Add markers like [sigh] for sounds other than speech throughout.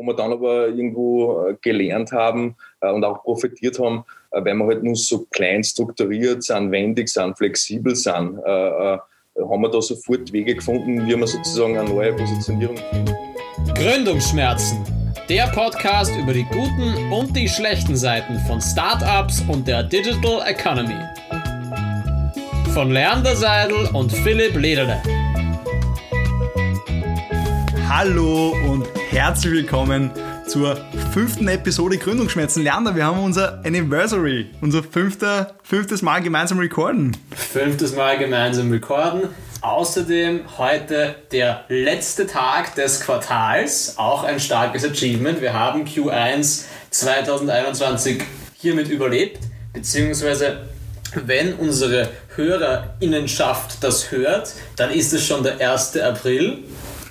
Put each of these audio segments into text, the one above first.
wo wir dann aber irgendwo äh, gelernt haben äh, und auch profitiert haben, äh, weil wir halt nur so klein strukturiert sind, wendig sind, flexibel sind, haben wir da sofort Wege gefunden, wie wir sozusagen eine neue Positionierung finden. Gründungsschmerzen. Der Podcast über die guten und die schlechten Seiten von Startups und der Digital Economy. Von Leander Seidel und Philipp Lederle. Hallo und herzlich willkommen zur fünften Episode Gründungsschmerzen. Leander, wir haben unser Anniversary, unser fünfter, fünftes Mal gemeinsam recorden. Fünftes Mal gemeinsam recorden. Außerdem heute der letzte Tag des Quartals, auch ein starkes Achievement. Wir haben Q1 2021 hiermit überlebt, beziehungsweise wenn unsere Hörerinnenschaft das hört, dann ist es schon der 1. April.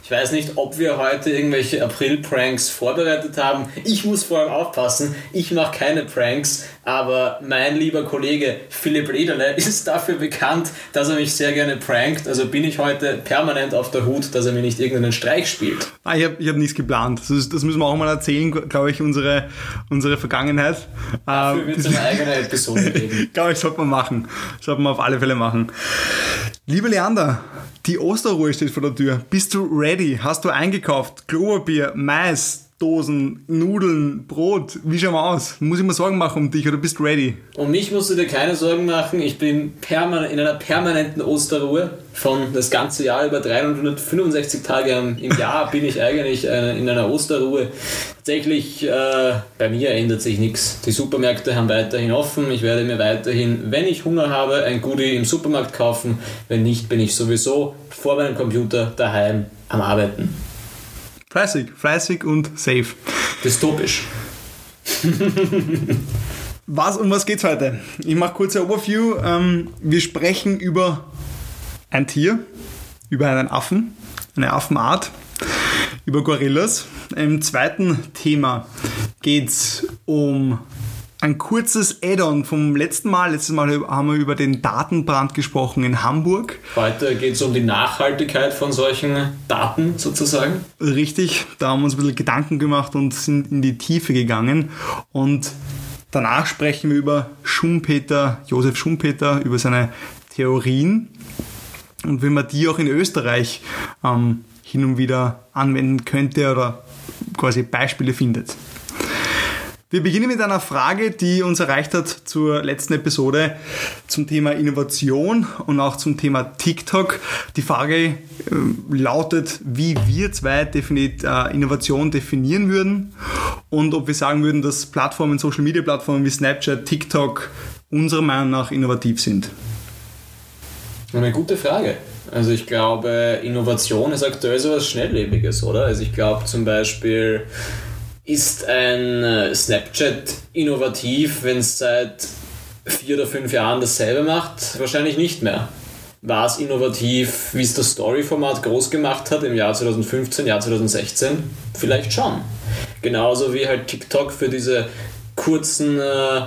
Ich weiß nicht, ob wir heute irgendwelche April-Pranks vorbereitet haben. Ich muss vor allem aufpassen, ich mache keine Pranks, aber mein lieber Kollege Philipp Lederle ist dafür bekannt, dass er mich sehr gerne prankt. Also bin ich heute permanent auf der Hut, dass er mir nicht irgendeinen Streich spielt. Ah, ich habe ich hab nichts geplant. Das, ist, das, müssen wir auch mal erzählen, glaube ich, unsere, unsere Vergangenheit. Dafür wird es eine eigene Episode [laughs] geben. glaube ich, sollte man machen. Sollte man auf alle Fälle machen. Lieber Leander, die Osterruhe steht vor der Tür. Bist du ready? Hast du eingekauft? Klopapier, Mais, Dosen, Nudeln, Brot. Wie schauen wir aus? Muss ich mir Sorgen machen um dich oder bist du ready? Um mich musst du dir keine Sorgen machen. Ich bin in einer permanenten Osterruhe. Von das ganze Jahr über 365 Tage im Jahr bin ich eigentlich äh, in einer Osterruhe. Tatsächlich, äh, bei mir ändert sich nichts. Die Supermärkte haben weiterhin offen. Ich werde mir weiterhin, wenn ich Hunger habe, ein Goodie im Supermarkt kaufen. Wenn nicht, bin ich sowieso vor meinem Computer daheim am Arbeiten. Fleißig, fleißig und safe. Dystopisch. was, um was geht's heute? Ich mache kurz ein Overview. Ähm, wir sprechen über ein Tier, über einen Affen, eine Affenart, über Gorillas. Im zweiten Thema geht's um ein kurzes Add-on vom letzten Mal. Letztes Mal haben wir über den Datenbrand gesprochen in Hamburg. Heute geht es um die Nachhaltigkeit von solchen Daten sozusagen. Richtig, da haben wir uns ein bisschen Gedanken gemacht und sind in die Tiefe gegangen. Und danach sprechen wir über Schumpeter, Josef Schumpeter, über seine Theorien und wie man die auch in Österreich ähm, hin und wieder anwenden könnte oder quasi Beispiele findet. Wir beginnen mit einer Frage, die uns erreicht hat zur letzten Episode zum Thema Innovation und auch zum Thema TikTok. Die Frage äh, lautet, wie wir zwei definiert, äh, Innovation definieren würden und ob wir sagen würden, dass Plattformen, Social Media Plattformen wie Snapchat, TikTok unserer Meinung nach innovativ sind. Eine gute Frage. Also ich glaube, Innovation ist aktuell so etwas Schnelllebiges, oder? Also ich glaube zum Beispiel, ist ein äh, Snapchat innovativ, wenn es seit vier oder fünf Jahren dasselbe macht? Wahrscheinlich nicht mehr. War es innovativ, wie es das Story-Format groß gemacht hat im Jahr 2015, Jahr 2016? Vielleicht schon. Genauso wie halt TikTok für diese kurzen, äh,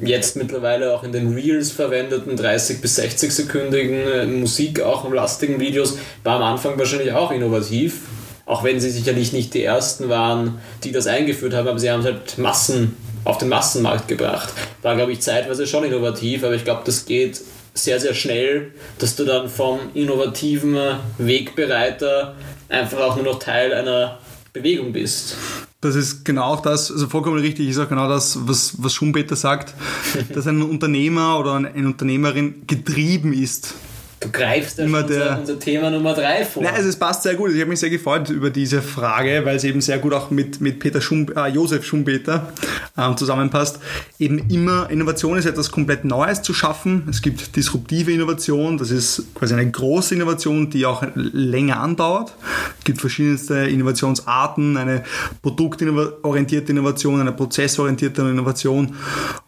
jetzt mittlerweile auch in den Reels verwendeten 30 bis 60 sekündigen äh, Musik auch lastigen Videos war am Anfang wahrscheinlich auch innovativ auch wenn sie sicherlich nicht die ersten waren, die das eingeführt haben, aber sie haben es halt Massen auf den Massenmarkt gebracht. War, glaube ich, zeitweise schon innovativ, aber ich glaube, das geht sehr, sehr schnell, dass du dann vom innovativen Wegbereiter einfach auch nur noch Teil einer Bewegung bist. Das ist genau auch das, also vollkommen richtig, ist auch genau das, was, was Schumpeter sagt, [laughs] dass ein Unternehmer oder eine Unternehmerin getrieben ist Du greifst ja schon der, unser Thema Nummer 3 vor. Nein, also es passt sehr gut. Ich habe mich sehr gefreut über diese Frage, weil es eben sehr gut auch mit, mit Peter Schum, äh, Josef Schumpeter äh, zusammenpasst. Eben immer Innovation ist etwas komplett Neues zu schaffen. Es gibt disruptive Innovation, das ist quasi eine große Innovation, die auch länger andauert. Es gibt verschiedenste Innovationsarten, eine produktorientierte Innovation, eine prozessorientierte Innovation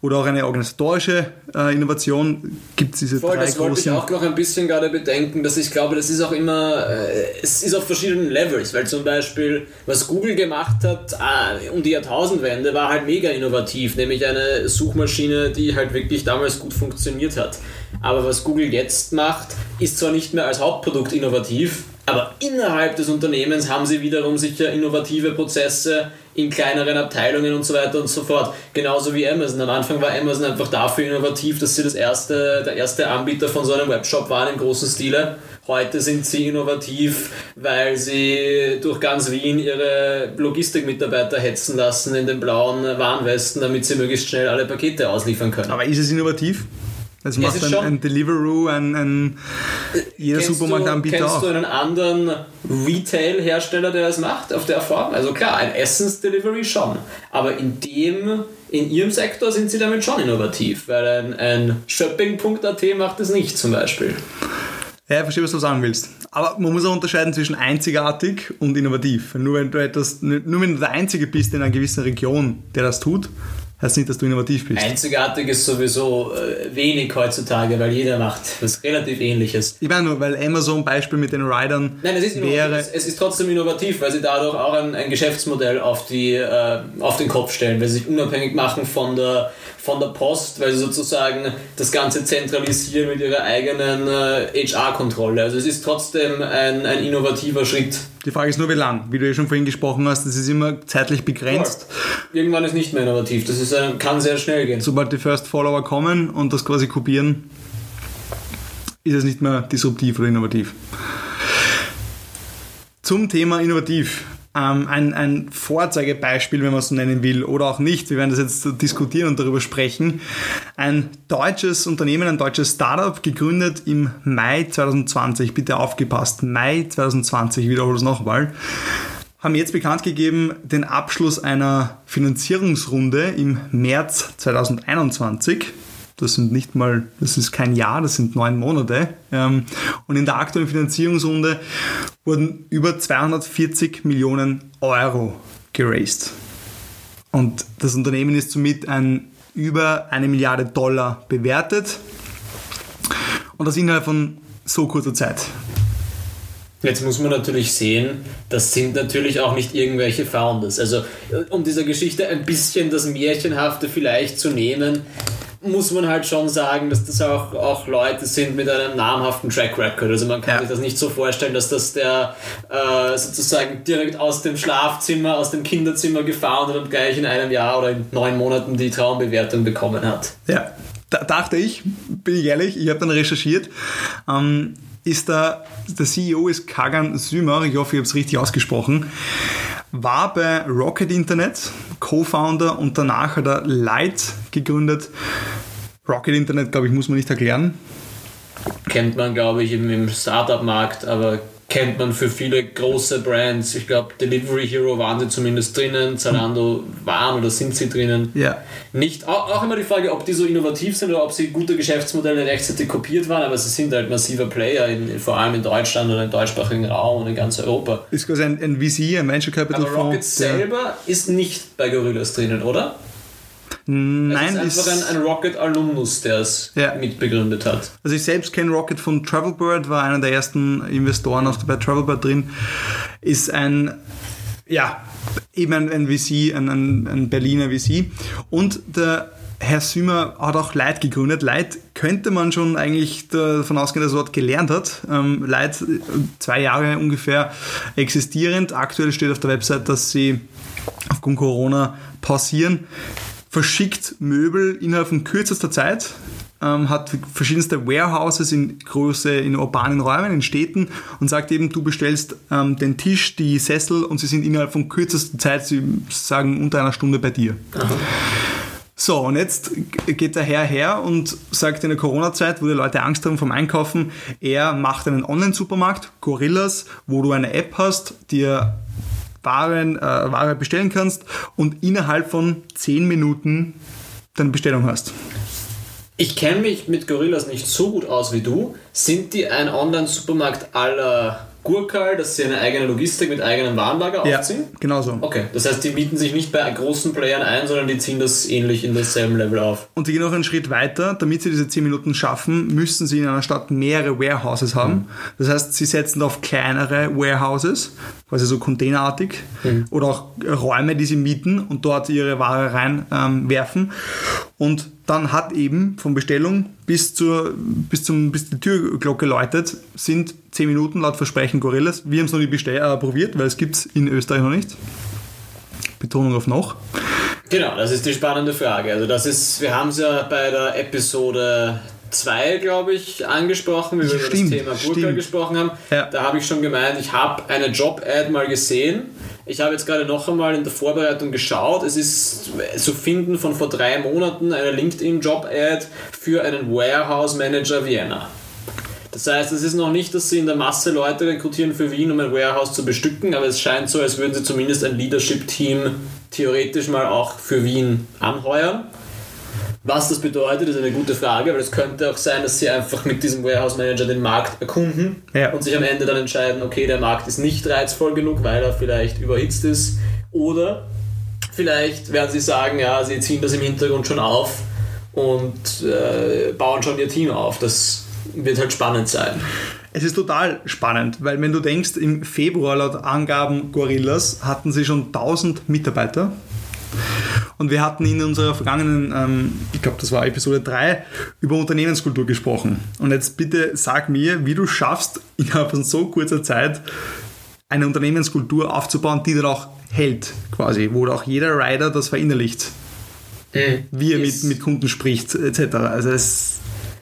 oder auch eine organisatorische äh, Innovation. Gibt es diese Voll, drei das großen... wollte ich auch noch ein bisschen gerade bedenken, dass ich glaube, das ist auch immer, äh, es ist auf verschiedenen Levels, weil zum Beispiel, was Google gemacht hat äh, um die Jahrtausendwende, war halt mega innovativ, nämlich eine Suchmaschine, die halt wirklich damals gut funktioniert hat. Aber was Google jetzt macht, ist zwar nicht mehr als Hauptprodukt innovativ, Aber innerhalb des Unternehmens haben sie wiederum sicher innovative Prozesse in kleineren Abteilungen und so weiter und so fort. Genauso wie Amazon. Am Anfang war Amazon einfach dafür innovativ, dass sie das erste, der erste Anbieter von so einem Webshop waren im großen Stile. Heute sind sie innovativ, weil sie durch ganz Wien ihre Logistikmitarbeiter hetzen lassen in den blauen Warnwesten, damit sie möglichst schnell alle Pakete ausliefern können. Aber ist es innovativ? Das macht ein, ein Deliveroo, ein, ein jeder Supermarktanbieter Kennst auch. du einen anderen Retail-Hersteller, der das macht auf der Form? Also klar, ein Essens-Delivery schon, aber in dem, in ihrem Sektor sind sie damit schon innovativ, weil ein, ein Shopping.at macht es nicht zum Beispiel. Ja, ich verstehe, was du sagen willst. Aber man muss auch unterscheiden zwischen einzigartig und innovativ. Nur wenn du etwas, nur wenn du der Einzige bist in einer gewissen Region, der das tut, heißt nicht, dass du innovativ bist. Einzigartig ist sowieso äh, wenig heutzutage, weil jeder macht was relativ ähnliches. Ich meine nur, weil Amazon Beispiel mit den Riders Nein, es ist, wäre. es ist trotzdem innovativ, weil sie dadurch auch ein, ein Geschäftsmodell auf, die, äh, auf den Kopf stellen, weil sie sich unabhängig machen von der, von der Post, weil sie sozusagen das Ganze zentralisieren mit ihrer eigenen äh, HR-Kontrolle. Also es ist trotzdem ein, ein innovativer Schritt. Die Frage ist nur, wie lang. Wie du ja schon vorhin gesprochen hast, das ist immer zeitlich begrenzt. Irgendwann ist nicht mehr innovativ. Das ist, äh, kann sehr schnell gehen. Sobald die First Follower kommen und das quasi kopieren, ist es nicht mehr disruptiv oder innovativ. Zum Thema innovativ. Ähm, ein, ein Vorzeigebeispiel, wenn man es so nennen will, oder auch nicht. Wir werden das jetzt diskutieren und darüber sprechen. Ein deutsches Unternehmen, ein deutsches Startup, gegründet im Mai 2020. Bitte aufgepasst, Mai 2020, ich wiederhole es nochmal haben jetzt bekannt gegeben den Abschluss einer Finanzierungsrunde im März 2021. Das sind nicht mal, das ist kein Jahr, das sind neun Monate. Ähm, Und in der aktuellen Finanzierungsrunde wurden über 240 Millionen Euro geraced. Und das Unternehmen ist somit ein über eine Milliarde Dollar bewertet. Und das innerhalb von so kurzer Zeit. Jetzt muss man natürlich sehen, das sind natürlich auch nicht irgendwelche Founders. Also um dieser Geschichte ein bisschen das Märchenhafte vielleicht zu nehmen, muss man halt schon sagen, dass das auch, auch Leute sind mit einem namhaften Track Record. Also man kann Ja. sich das nicht so vorstellen, dass das der äh, sozusagen direkt aus dem Schlafzimmer, aus dem Kinderzimmer gefoundet und gleich in einem Jahr oder in neun Monaten die Traumbewertung bekommen hat. Ja, da dachte ich, bin ich ehrlich, ich habe dann recherchiert, ähm, ist da, der CEO ist Kagan Sümer, ich hoffe, ich habe es richtig ausgesprochen, war bei Rocket Internet, Co-Founder und danach hat er Light gegründet. Rocket Internet, glaube ich, muss man nicht erklären. kennt man, glaube ich, im, Startup-Markt, aber kennt man für viele große Brands. Ich glaube, Delivery Hero waren sie zumindest drinnen, Zalando waren oder sind sie drinnen. Ja. Nicht, auch, auch immer die Frage, ob die so innovativ sind oder ob sie gute Geschäftsmodelle rechtzeitig kopiert waren, aber sie sind halt massiver Player, in, vor allem in Deutschland oder im deutschsprachigen Raum und in ganz Europa. Ist quasi ein, ein VC, ein Venture Capital Aber Rocket Fonds. der- selber ist nicht bei Gorillas drinnen, oder? Nein, es ist einfach ein, ein Rocket-Alumnus, der es Ja. mitbegründet hat. Also ich selbst kenne Rocket von Travelbird, war einer der ersten Investoren auf, bei Travelbird drin. Ist ein, ja, eben ein, ein VC, ein, ein, ein Berliner VC. Und der Herr Sümer hat auch Light gegründet. Light könnte man schon eigentlich davon ausgehen, dass er dort gelernt hat. Ähm, Light, zwei Jahre ungefähr existierend. Aktuell steht auf der Website, dass sie aufgrund Corona pausieren. Verschickt Möbel innerhalb von kürzester Zeit ähm, hat verschiedenste Warehouses in große, in urbanen Räumen, in Städten und sagt eben, du bestellst ähm, den Tisch, die Sessel und sie sind innerhalb von kürzester Zeit, sie sagen unter einer Stunde bei dir. So, und jetzt geht der Herr her und sagt in der Corona-Zeit, wo die Leute Angst haben vom Einkaufen, er macht einen Online-Supermarkt, Gorillas, wo du eine App hast, dir Waren, äh, Ware bestellen kannst und innerhalb von 10 Minuten deine Bestellung hast. Ich kenne mich mit Gorillas nicht so gut aus wie du. Sind die ein Online-Supermarkt aller Gurkal, dass sie eine eigene Logistik mit eigenem Warenlager aufziehen? genau so. Okay, das heißt, die mieten sich nicht bei großen Playern ein, sondern die ziehen das ähnlich in dasselben Level auf. Und die gehen noch einen Schritt weiter. Damit sie diese 10 Minuten schaffen, müssen sie in einer Stadt mehrere Warehouses haben. Das heißt, sie setzen auf kleinere Warehouses, quasi so containerartig, oder auch Räume, die sie mieten und dort ihre Ware reinwerfen. Ähm. Und dann hat eben von Bestellung bis, zur, bis, zum, bis die Türglocke läutet, sind 10 Minuten laut Versprechen Gorillas. Wir haben es noch nicht bestell, äh, probiert, weil es gibt es in Österreich noch nicht. Betonung auf noch. Genau, das ist die spannende Frage. Also das ist, wir haben es ja bei der Episode 2, glaube ich, angesprochen, wie wir Stimmt, über das Thema Burka gesprochen haben. Ja. Da habe ich schon gemeint, ich habe eine Job-Ad mal gesehen. Ich habe jetzt gerade noch einmal in der Vorbereitung geschaut. Es ist zu finden von vor drei Monaten eine LinkedIn-Job-Ad für einen Warehouse-Manager Vienna. Das heißt, es ist noch nicht, dass sie in der Masse Leute rekrutieren für Wien, um ein Warehouse zu bestücken, aber es scheint so, als würden sie zumindest ein Leadership-Team theoretisch mal auch für Wien anheuern. Was das bedeutet, ist eine gute Frage, weil es könnte auch sein, dass sie einfach mit diesem Warehouse Manager den Markt erkunden Ja. und sich am Ende dann entscheiden, okay, der Markt ist nicht reizvoll genug, weil er vielleicht überhitzt ist. Oder vielleicht werden sie sagen, ja, sie ziehen das im Hintergrund schon auf und äh, bauen schon ihr Team auf. Das wird halt spannend sein. Es ist total spannend, weil wenn du denkst, im Februar laut Angaben Gorillas hatten sie schon 1000 Mitarbeiter. Und wir hatten in unserer vergangenen, ähm, ich glaube, das war Episode 3, über Unternehmenskultur gesprochen. Und jetzt bitte sag mir, wie du schaffst, innerhalb von so kurzer Zeit eine Unternehmenskultur aufzubauen, die dann auch hält, quasi, wo auch jeder Rider das verinnerlicht, wie er mit, mit Kunden spricht, etc. Also es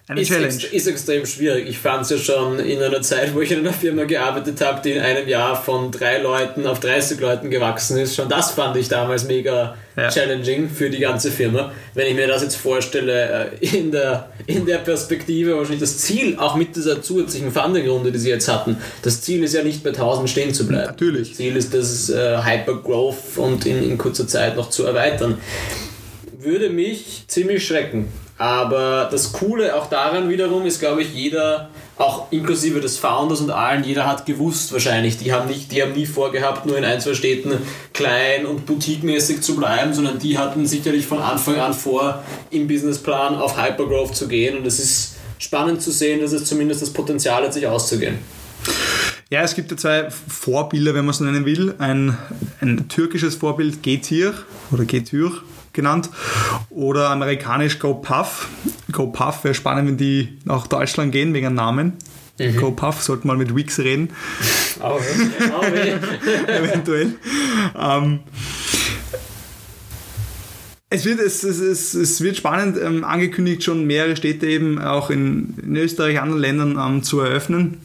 eine Ist, Challenge. ex ist extrem schwierig. Ich fand es ja schon in einer Zeit, wo ich in einer Firma gearbeitet habe, die in einem Jahr von drei Leuten auf 30 Leuten gewachsen ist. Schon das fand ich damals mega Ja. challenging für die ganze Firma. Wenn ich mir das jetzt vorstelle, äh, in der, in der Perspektive, wahrscheinlich das Ziel, auch mit dieser zusätzlichen Funding-Runde, die sie jetzt hatten, das Ziel ist ja nicht bei 1000 stehen zu bleiben. Natürlich. Das Ziel ist, das äh, Hyper-Growth und in, in kurzer Zeit noch zu erweitern würde mich ziemlich schrecken. Aber das Coole auch daran wiederum ist, glaube ich, jeder, auch inklusive des Founders und allen, jeder hat gewusst wahrscheinlich, die haben, nicht, die haben nie vorgehabt, nur in ein, zwei Städten klein und boutiquemäßig zu bleiben, sondern die hatten sicherlich von Anfang an vor, im Businessplan auf Hypergrowth zu gehen. Und es ist spannend zu sehen, dass es zumindest das Potenzial hat, sich auszugehen. Ja, es gibt ja zwei Vorbilder, wenn man es nennen will. Ein, ein türkisches Vorbild, Getir oder Getir genannt, oder amerikanisch GoPuff. GoPuff wäre spannend, wenn die nach Deutschland gehen wegen einem Namen. GoPuff, sollten mal mit Wix reden, [laughs] Aber, [laughs] eventuell. ähm, es wird, es, es, es, es wird spannend ähm, angekündigt, schon mehrere Städte eben auch in, in Österreich, anderen Ländern ähm, zu eröffnen.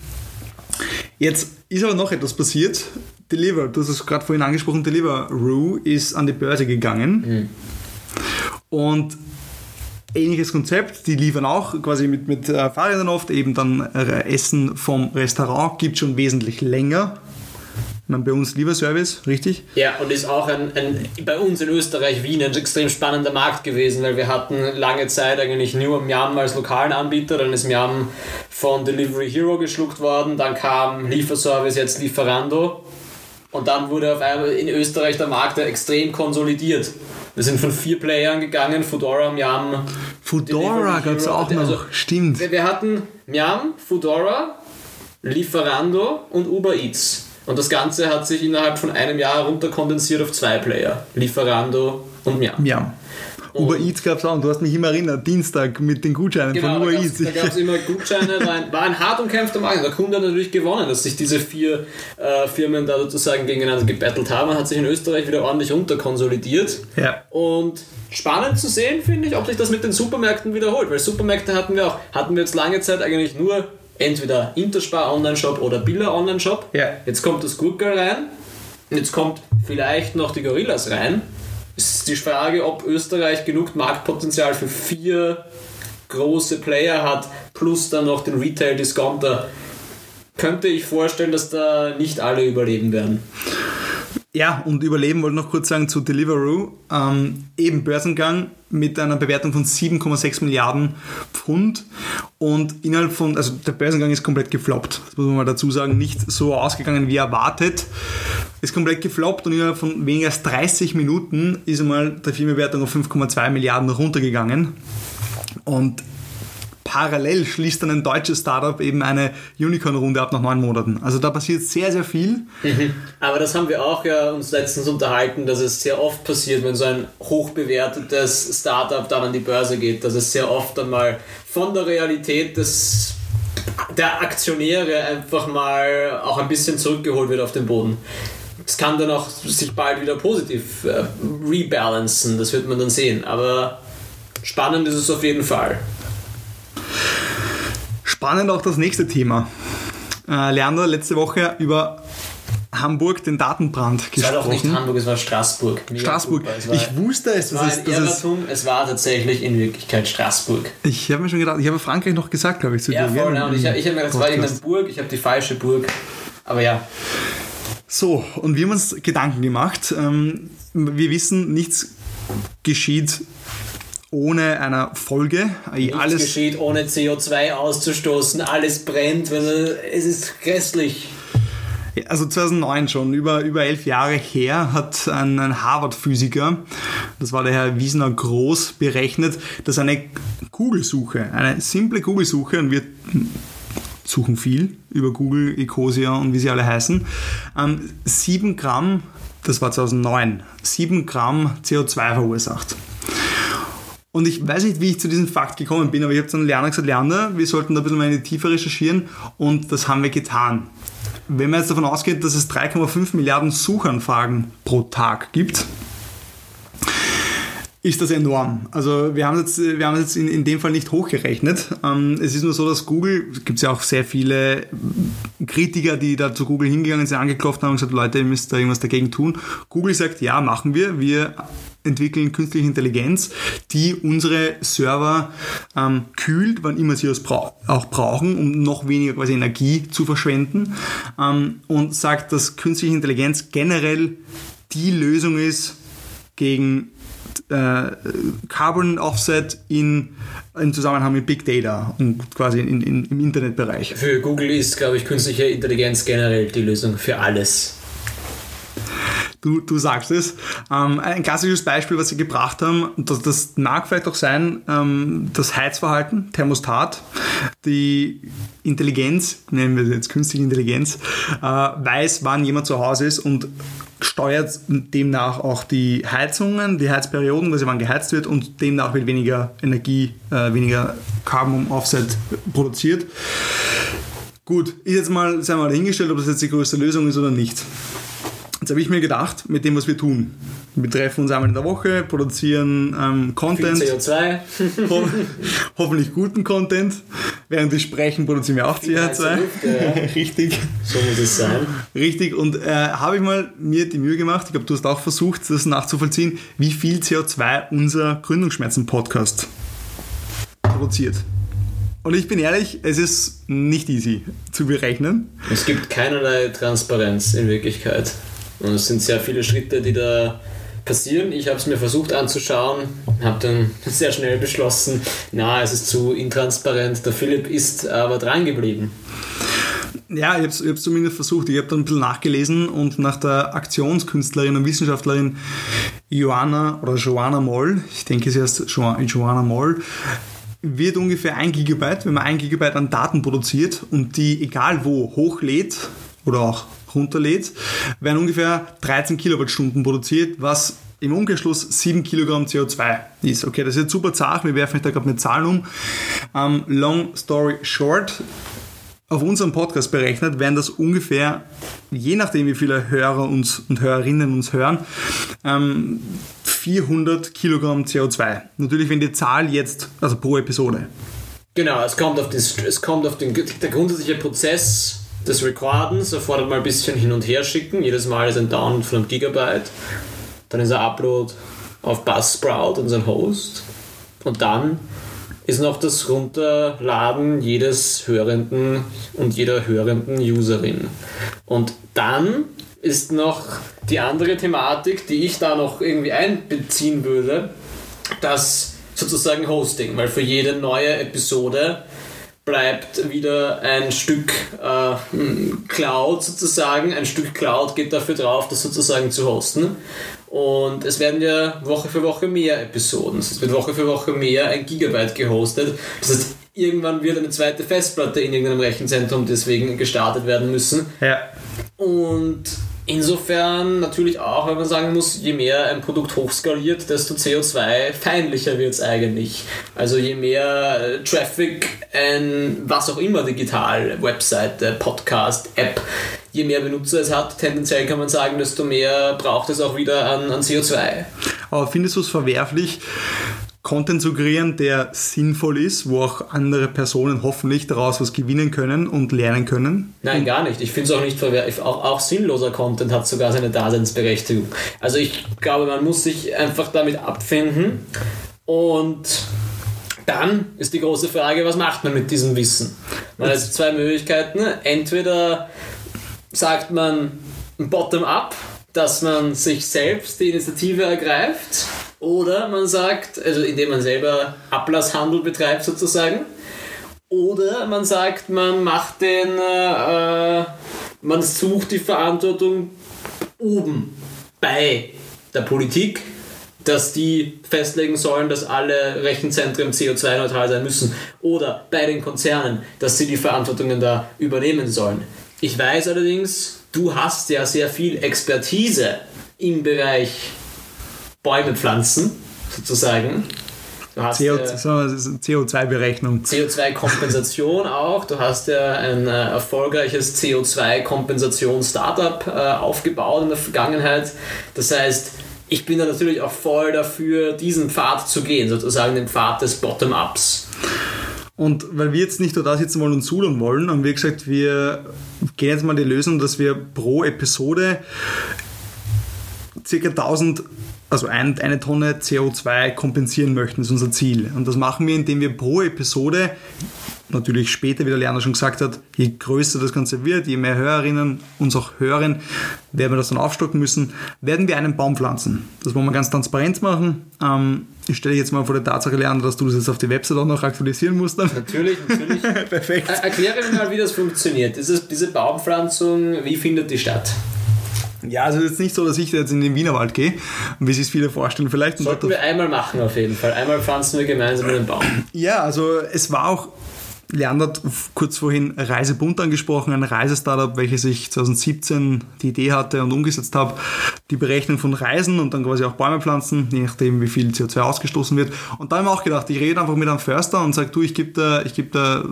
Jetzt ist aber noch etwas passiert. Deliver, du hast es gerade vorhin angesprochen, Deliveroo ist an die Börse gegangen. Und ähnliches Konzept, die liefern auch quasi mit, mit äh, Fahrrädern oft, eben dann äh, Essen vom Restaurant, gibt schon wesentlich länger. Bei uns Lieferservice, richtig? Ja, und ist auch ein, ein, bei uns in Österreich, Wien, ein extrem spannender Markt gewesen, weil wir hatten lange Zeit eigentlich nur Miam als lokalen Anbieter, dann ist Miam von Delivery Hero geschluckt worden, dann kam Lieferservice, jetzt Lieferando und dann wurde auf einmal in Österreich der Markt ja extrem konsolidiert. Wir sind von vier Playern gegangen, Foodora, Miam, Foodora Delivery gab es auch noch, also- stimmt. wir, wir hatten Miam, Foodora, Lieferando und Uber Eats. Und das Ganze hat sich innerhalb von einem Jahr runterkondensiert auf zwei Player. Lieferando und Miam. Ja. Uber Eats gab es auch und du hast mich immer erinnert, Dienstag mit den Gutscheinen Genau, von Uber da Eats. gab es immer Gutscheine, war ein, war ein hart umkämpfter Markt. Der Kunde hat natürlich gewonnen, dass sich diese vier äh, Firmen da sozusagen gegeneinander gebettelt haben. Man hat sich in Österreich wieder ordentlich runterkonsolidiert. Ja. Und spannend zu sehen, finde ich, ob sich das mit den Supermärkten wiederholt. Weil Supermärkte hatten wir auch, hatten wir jetzt lange Zeit eigentlich nur entweder Interspar Online-Shop oder Billa Online-Shop. Ja. Jetzt kommt das Gurkel rein. Jetzt kommt vielleicht noch die Gorillas rein. Es ist die Frage, ob Österreich genug Marktpotenzial für vier große Player hat, plus dann noch den Retail-Discounter. Könnte ich vorstellen, dass da nicht alle überleben werden. Ja, und überleben wollte noch kurz sagen zu Deliveroo. Ähm, eben Börsengang mit einer Bewertung von 7,6 Milliarden Pfund und innerhalb von, also der Börsengang ist komplett gefloppt. Das muss man mal dazu sagen, nicht so ausgegangen wie erwartet. Ist komplett gefloppt und innerhalb von weniger als 30 Minuten ist einmal die Firmenbewertung auf 5,2 Milliarden runtergegangen. Und parallel schließt dann ein deutsches Startup eben eine Unicorn-Runde ab nach neun Monaten. Also da passiert sehr, sehr viel. Mhm. Aber das haben wir auch ja uns letztens unterhalten, dass es sehr oft passiert, wenn so ein hochbewertetes Startup dann an die Börse geht, dass es sehr oft dann mal von der Realität des der Aktionäre einfach mal auch ein bisschen zurückgeholt wird auf den Boden. Es kann dann auch sich bald wieder positiv äh, rebalancen, das wird man dann sehen. Aber spannend ist es auf jeden Fall. Spannend auch das nächste Thema. Äh, Leander letzte Woche über Hamburg den Datenbrand gesprochen. Es war doch nicht Hamburg, es war Straßburg. Mega Straßburg. War, ich wusste es. Es war ein Irrtum, es war tatsächlich in Wirklichkeit Straßburg. Ich habe mir schon gedacht, ich habe Frankreich noch gesagt, glaube ich, zu ja, dir. Voll, ja, und ich, ich habe mir gedacht, es war irgendeine Burg, ich habe die falsche Burg. Aber ja. So, und wir haben uns Gedanken gemacht. Ähm, wir wissen, nichts geschieht ohne einer Folge. Nichts alles geschieht ohne CO2 auszustoßen, alles brennt, es ist grässlich. Also 2009 schon, über, über elf Jahre her, hat ein, ein Harvard-Physiker, das war der Herr Wiesner Groß, berechnet, dass eine Kugelsuche, eine simple Kugelsuche, und wir suchen viel über Google, Ecosia und wie sie alle heißen, ähm, 7 Gramm, das war 2009, 7 Gramm CO2 verursacht. Und ich weiß nicht, wie ich zu diesem Fakt gekommen bin, aber ich habe dann Lerner gesagt, Lerner, wir sollten da ein bisschen mal in die Tiefe recherchieren und das haben wir getan. Wenn man jetzt davon ausgeht, dass es 3,5 Milliarden Suchanfragen pro Tag gibt, ist das enorm. Also wir haben es jetzt, wir haben jetzt in, in dem Fall nicht hochgerechnet. Ähm, es ist nur so, dass Google, es gibt ja auch sehr viele Kritiker, die da zu Google hingegangen sind, angeklopft haben und gesagt, Leute, ihr müsst da irgendwas dagegen tun. Google sagt, ja, machen wir. Wir entwickeln künstliche Intelligenz, die unsere Server ähm, kühlt, wann immer sie es bra auch brauchen, um noch weniger quasi Energie zu verschwenden ähm, und sagt, dass künstliche Intelligenz generell die Lösung ist gegen äh, Carbon Offset in, in Zusammenhang mit Big Data und quasi in, in, im Internetbereich. Für Google ist, glaube ich, künstliche Intelligenz generell die Lösung für alles. Du, du sagst es. Ähm, ein klassisches Beispiel, was sie gebracht haben, das, das mag vielleicht auch sein, ähm, das Heizverhalten, Thermostat, die Intelligenz, nennen wir jetzt künstliche Intelligenz, äh, weiß, wann jemand zu Hause ist und steuert demnach auch die Heizungen, die Heizperioden, also wann geheizt wird und demnach wird weniger Energie, äh, weniger Carbon Offset produziert. Gut, ist jetzt mal, sei mal dahingestellt, ob das jetzt die größte Lösung ist oder nicht. Jetzt habe ich mir gedacht, mit dem, was wir tun, wir treffen uns einmal in der Woche, produzieren ähm, Content. Viel CO2. ho hoffentlich guten Content. Während wir sprechen, produzieren wir auch CO2. Luft, ja. [laughs] Richtig. So muss es sein. Richtig. Und äh, habe ich mal mir die Mühe gemacht, ich glaube, du hast auch versucht, das nachzuvollziehen, wie viel CO2 unser Gründungsschmerzen-Podcast produziert. Und ich bin ehrlich, es ist nicht easy zu berechnen. Es gibt keinerlei Transparenz in Wirklichkeit. Und es sind sehr viele Schritte, die da passieren. Ich habe es mir versucht anzuschauen, habe dann [laughs] sehr schnell beschlossen, na, es ist zu intransparent. Der Philipp ist aber dran geblieben. Ja, ich habe es zumindest versucht. Ich habe dann ein bisschen nachgelesen und nach der Aktionskünstlerin und Wissenschaftlerin Joanna oder Joanna Moll, ich denke, sie heißt Joanna Moll, wird ungefähr ein Gigabyte, wenn man ein Gigabyte an Daten produziert und die egal wo hochlädt oder auch runterlädt, werden ungefähr 13 Kilowattstunden produziert, was im Umkehrschluss 7 Kilogramm CO2 ist. Okay, das ist jetzt super zart, wir werfen euch da gerade eine Zahl um. Um, long story short, auf unserem Podcast berechnet, werden das ungefähr, je nachdem wie viele Hörer uns und Hörerinnen uns hören, ähm, 400 Kilogramm CO2. Natürlich, wenn die Zahl jetzt, also pro Episode. Genau, es kommt auf, das, es kommt auf den, der grundsätzliche Prozess des Recordens erfordert mal ein bisschen hin und her schicken. Jedes Mal ist ein Download von einem Gigabyte. Dann ist ein Upload auf Buzzsprout, unseren Host. Und dann ist noch das Runterladen jedes Hörenden und jeder hörenden Userin. Und dann ist noch die andere Thematik, die ich da noch irgendwie einbeziehen würde, das sozusagen Hosting, weil für jede neue Episode bleibt wieder ein Stück äh, Cloud sozusagen. Ein Stück Cloud geht dafür drauf, das sozusagen zu hosten. Und es werden ja Woche für Woche mehr Episoden. Es wird Woche für Woche mehr ein Gigabyte gehostet. Das heißt, irgendwann wird eine zweite Festplatte in irgendeinem Rechenzentrum deswegen gestartet werden müssen. Ja. Und insofern natürlich auch, wenn man sagen muss, je mehr ein Produkt hochskaliert, desto CO2-feindlicher wird es eigentlich. Also je mehr äh, Traffic ein was auch immer digital, Webseite, Podcast, App, je mehr Benutzer es hat, tendenziell kann man sagen, desto mehr braucht es auch wieder an, an CO2. Aber findest du es verwerflich, Content zu kreieren, der sinnvoll ist, wo auch andere Personen hoffentlich daraus was gewinnen können und lernen können? Nein, gar nicht. Ich finde es auch nicht verwerflich. Auch, auch sinnloser Content hat sogar seine Daseinsberechtigung. Also ich glaube, man muss sich einfach damit abfinden und dann ist die große Frage, was macht man mit diesem Wissen? Man hat jetzt zwei Möglichkeiten. Entweder sagt man bottom-up, dass man sich selbst die Initiative ergreift oder man sagt, also indem man selber Ablasshandel betreibt sozusagen. Oder man sagt, man macht den, äh, man sucht die Verantwortung oben bei der Politik, dass die festlegen sollen, dass alle Rechenzentren CO2-neutral sein müssen. Oder bei den Konzernen, dass sie die Verantwortungen da übernehmen sollen. Ich weiß allerdings, du hast ja sehr viel Expertise im Bereich Bäume pflanzen, sozusagen. Du hast CO, ja CO2-Berechnung. CO2-Kompensation auch. Du hast ja ein äh, erfolgreiches CO2-Kompensation-Startup äh, aufgebaut in der Vergangenheit. Das heißt, ich bin da natürlich auch voll dafür, diesen Pfad zu gehen, sozusagen den Pfad des Bottom-Ups. Und weil wir jetzt nicht nur da sitzen wollen und sudern wollen, haben wir gesagt, wir gehen jetzt mal die Lösung, dass wir pro Episode circa 1000 also ein, eine Tonne CO2 kompensieren möchten, ist unser Ziel. Und das machen wir, indem wir pro Episode, natürlich später, wie der Lerner schon gesagt hat, je größer das Ganze wird, je mehr Hörerinnen uns auch hören, werden wir das dann aufstocken müssen, werden wir einen Baum pflanzen. Das wollen wir ganz transparent machen. Ähm, ich stelle jetzt mal vor der Tatsache, Lerner, dass du das jetzt auf die Website auch noch aktualisieren musst. Dann. Natürlich, natürlich. [laughs] Perfekt. Er erkläre mir mal, wie das funktioniert. Dieses, diese Baumpflanzung, wie findet die statt? Ja, also es ist jetzt nicht so, dass ich jetzt in den Wienerwald gehe, wie sich viele vorstellen. Vielleicht Sollten wir einmal machen auf jeden Fall. Einmal pflanzen wir gemeinsam einen Baum. Ja, also es war auch Leander hat kurz vorhin Reisebund angesprochen, ein Reisestartup, welches ich 2017 die Idee hatte und umgesetzt habe, die Berechnung von Reisen und dann quasi auch Bäume pflanzen, je nachdem wie viel CO2 ausgestoßen wird. Und da haben wir auch gedacht, ich rede einfach mit einem Förster und sage, du, ich gebe da, ich gebe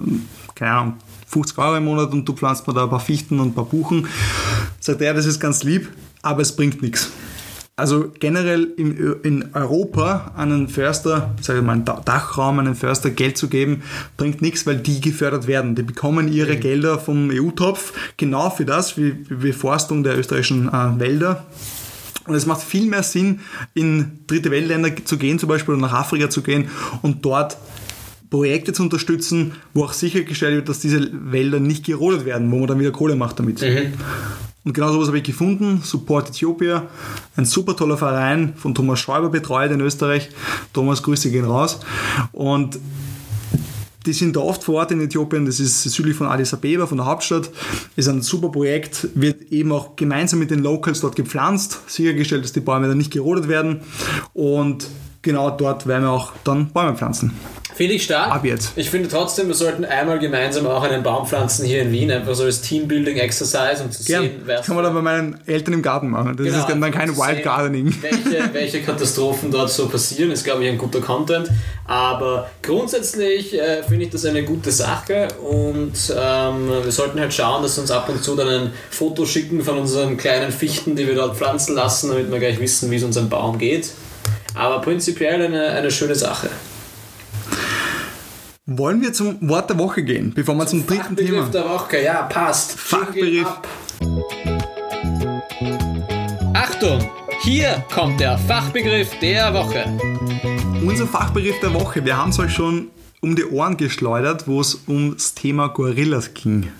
keine Ahnung, 50 Euro im Monat und du pflanzt mir da ein paar Fichten und ein paar Buchen. Sagt er, das ist ganz lieb, aber es bringt nichts. Also generell in, in Europa einen Förster, sage ich mal, einen Dachraum, einen Förster Geld zu geben, bringt nichts, weil die gefördert werden. Die bekommen ihre. Gelder vom EU-Topf genau für das, wie Beforstung der österreichischen äh, Wälder. Und es macht viel mehr Sinn, in dritte Weltländer zu gehen, zum Beispiel oder nach Afrika zu gehen und dort Projekte zu unterstützen, wo auch sichergestellt wird, dass diese Wälder nicht gerodet werden, wo man dann wieder Kohle macht damit. Mhm. Und genau sowas habe ich gefunden. Support Ethiopia, ein super toller Verein von Thomas Schäuber betreut in Österreich. Thomas, Grüße gehen raus. Und die sind da oft vor Ort in Äthiopien, das ist südlich von Addis Abeba, von der Hauptstadt. Ist ein super Projekt, wird eben auch gemeinsam mit den Locals dort gepflanzt, sichergestellt, dass die Bäume dann nicht gerodet werden. Und genau dort werden wir auch dann Bäume pflanzen. Finde ich stark. Ab jetzt. Ich finde trotzdem, wir sollten einmal gemeinsam auch einen Baum pflanzen hier in Wien, einfach so als Teambuilding-Exercise, um zu Gern. sehen, wer Das kann man dann bei meinen Eltern im Garten machen. Das Genau, ist dann kein Wild sehen, Gardening. Welche, [laughs] welche Katastrophen dort so passieren, ist, glaube ich, ein guter Content. Aber grundsätzlich äh, finde ich das eine gute Sache und ähm, wir sollten halt schauen, dass wir uns ab und zu dann ein Foto schicken von unseren kleinen Fichten, die wir dort pflanzen lassen, damit wir gleich wissen, wie es unserem Baum geht. Aber prinzipiell eine, eine schöne Sache. Wollen wir zum Wort der Woche gehen, bevor wir zum, dritten Fachbegriff Thema. der Woche, ja, passt. Fachbegriff. Achtung, hier kommt der Fachbegriff der Woche. Unser Fachbegriff der Woche, wir haben es euch schon um die Ohren geschleudert, wo es ums Thema Gorillas ging.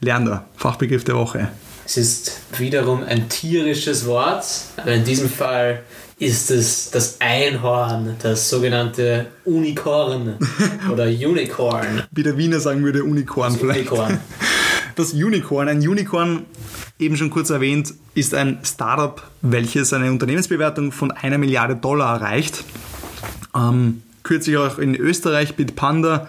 Lerner, Fachbegriff der Woche. Es ist wiederum ein tierisches Wort, aber in diesem Fall ist es das Einhorn, das sogenannte Unicorn [laughs] oder Unicorn. Wie der Wiener sagen würde, Unicorn Das vielleicht. Unicorn. [laughs] Das Unicorn, ein Unicorn, eben schon kurz erwähnt, ist ein Startup, welches eine Unternehmensbewertung von einer Milliarde Dollar erreicht. Ähm, kürzlich auch in Österreich mit Panda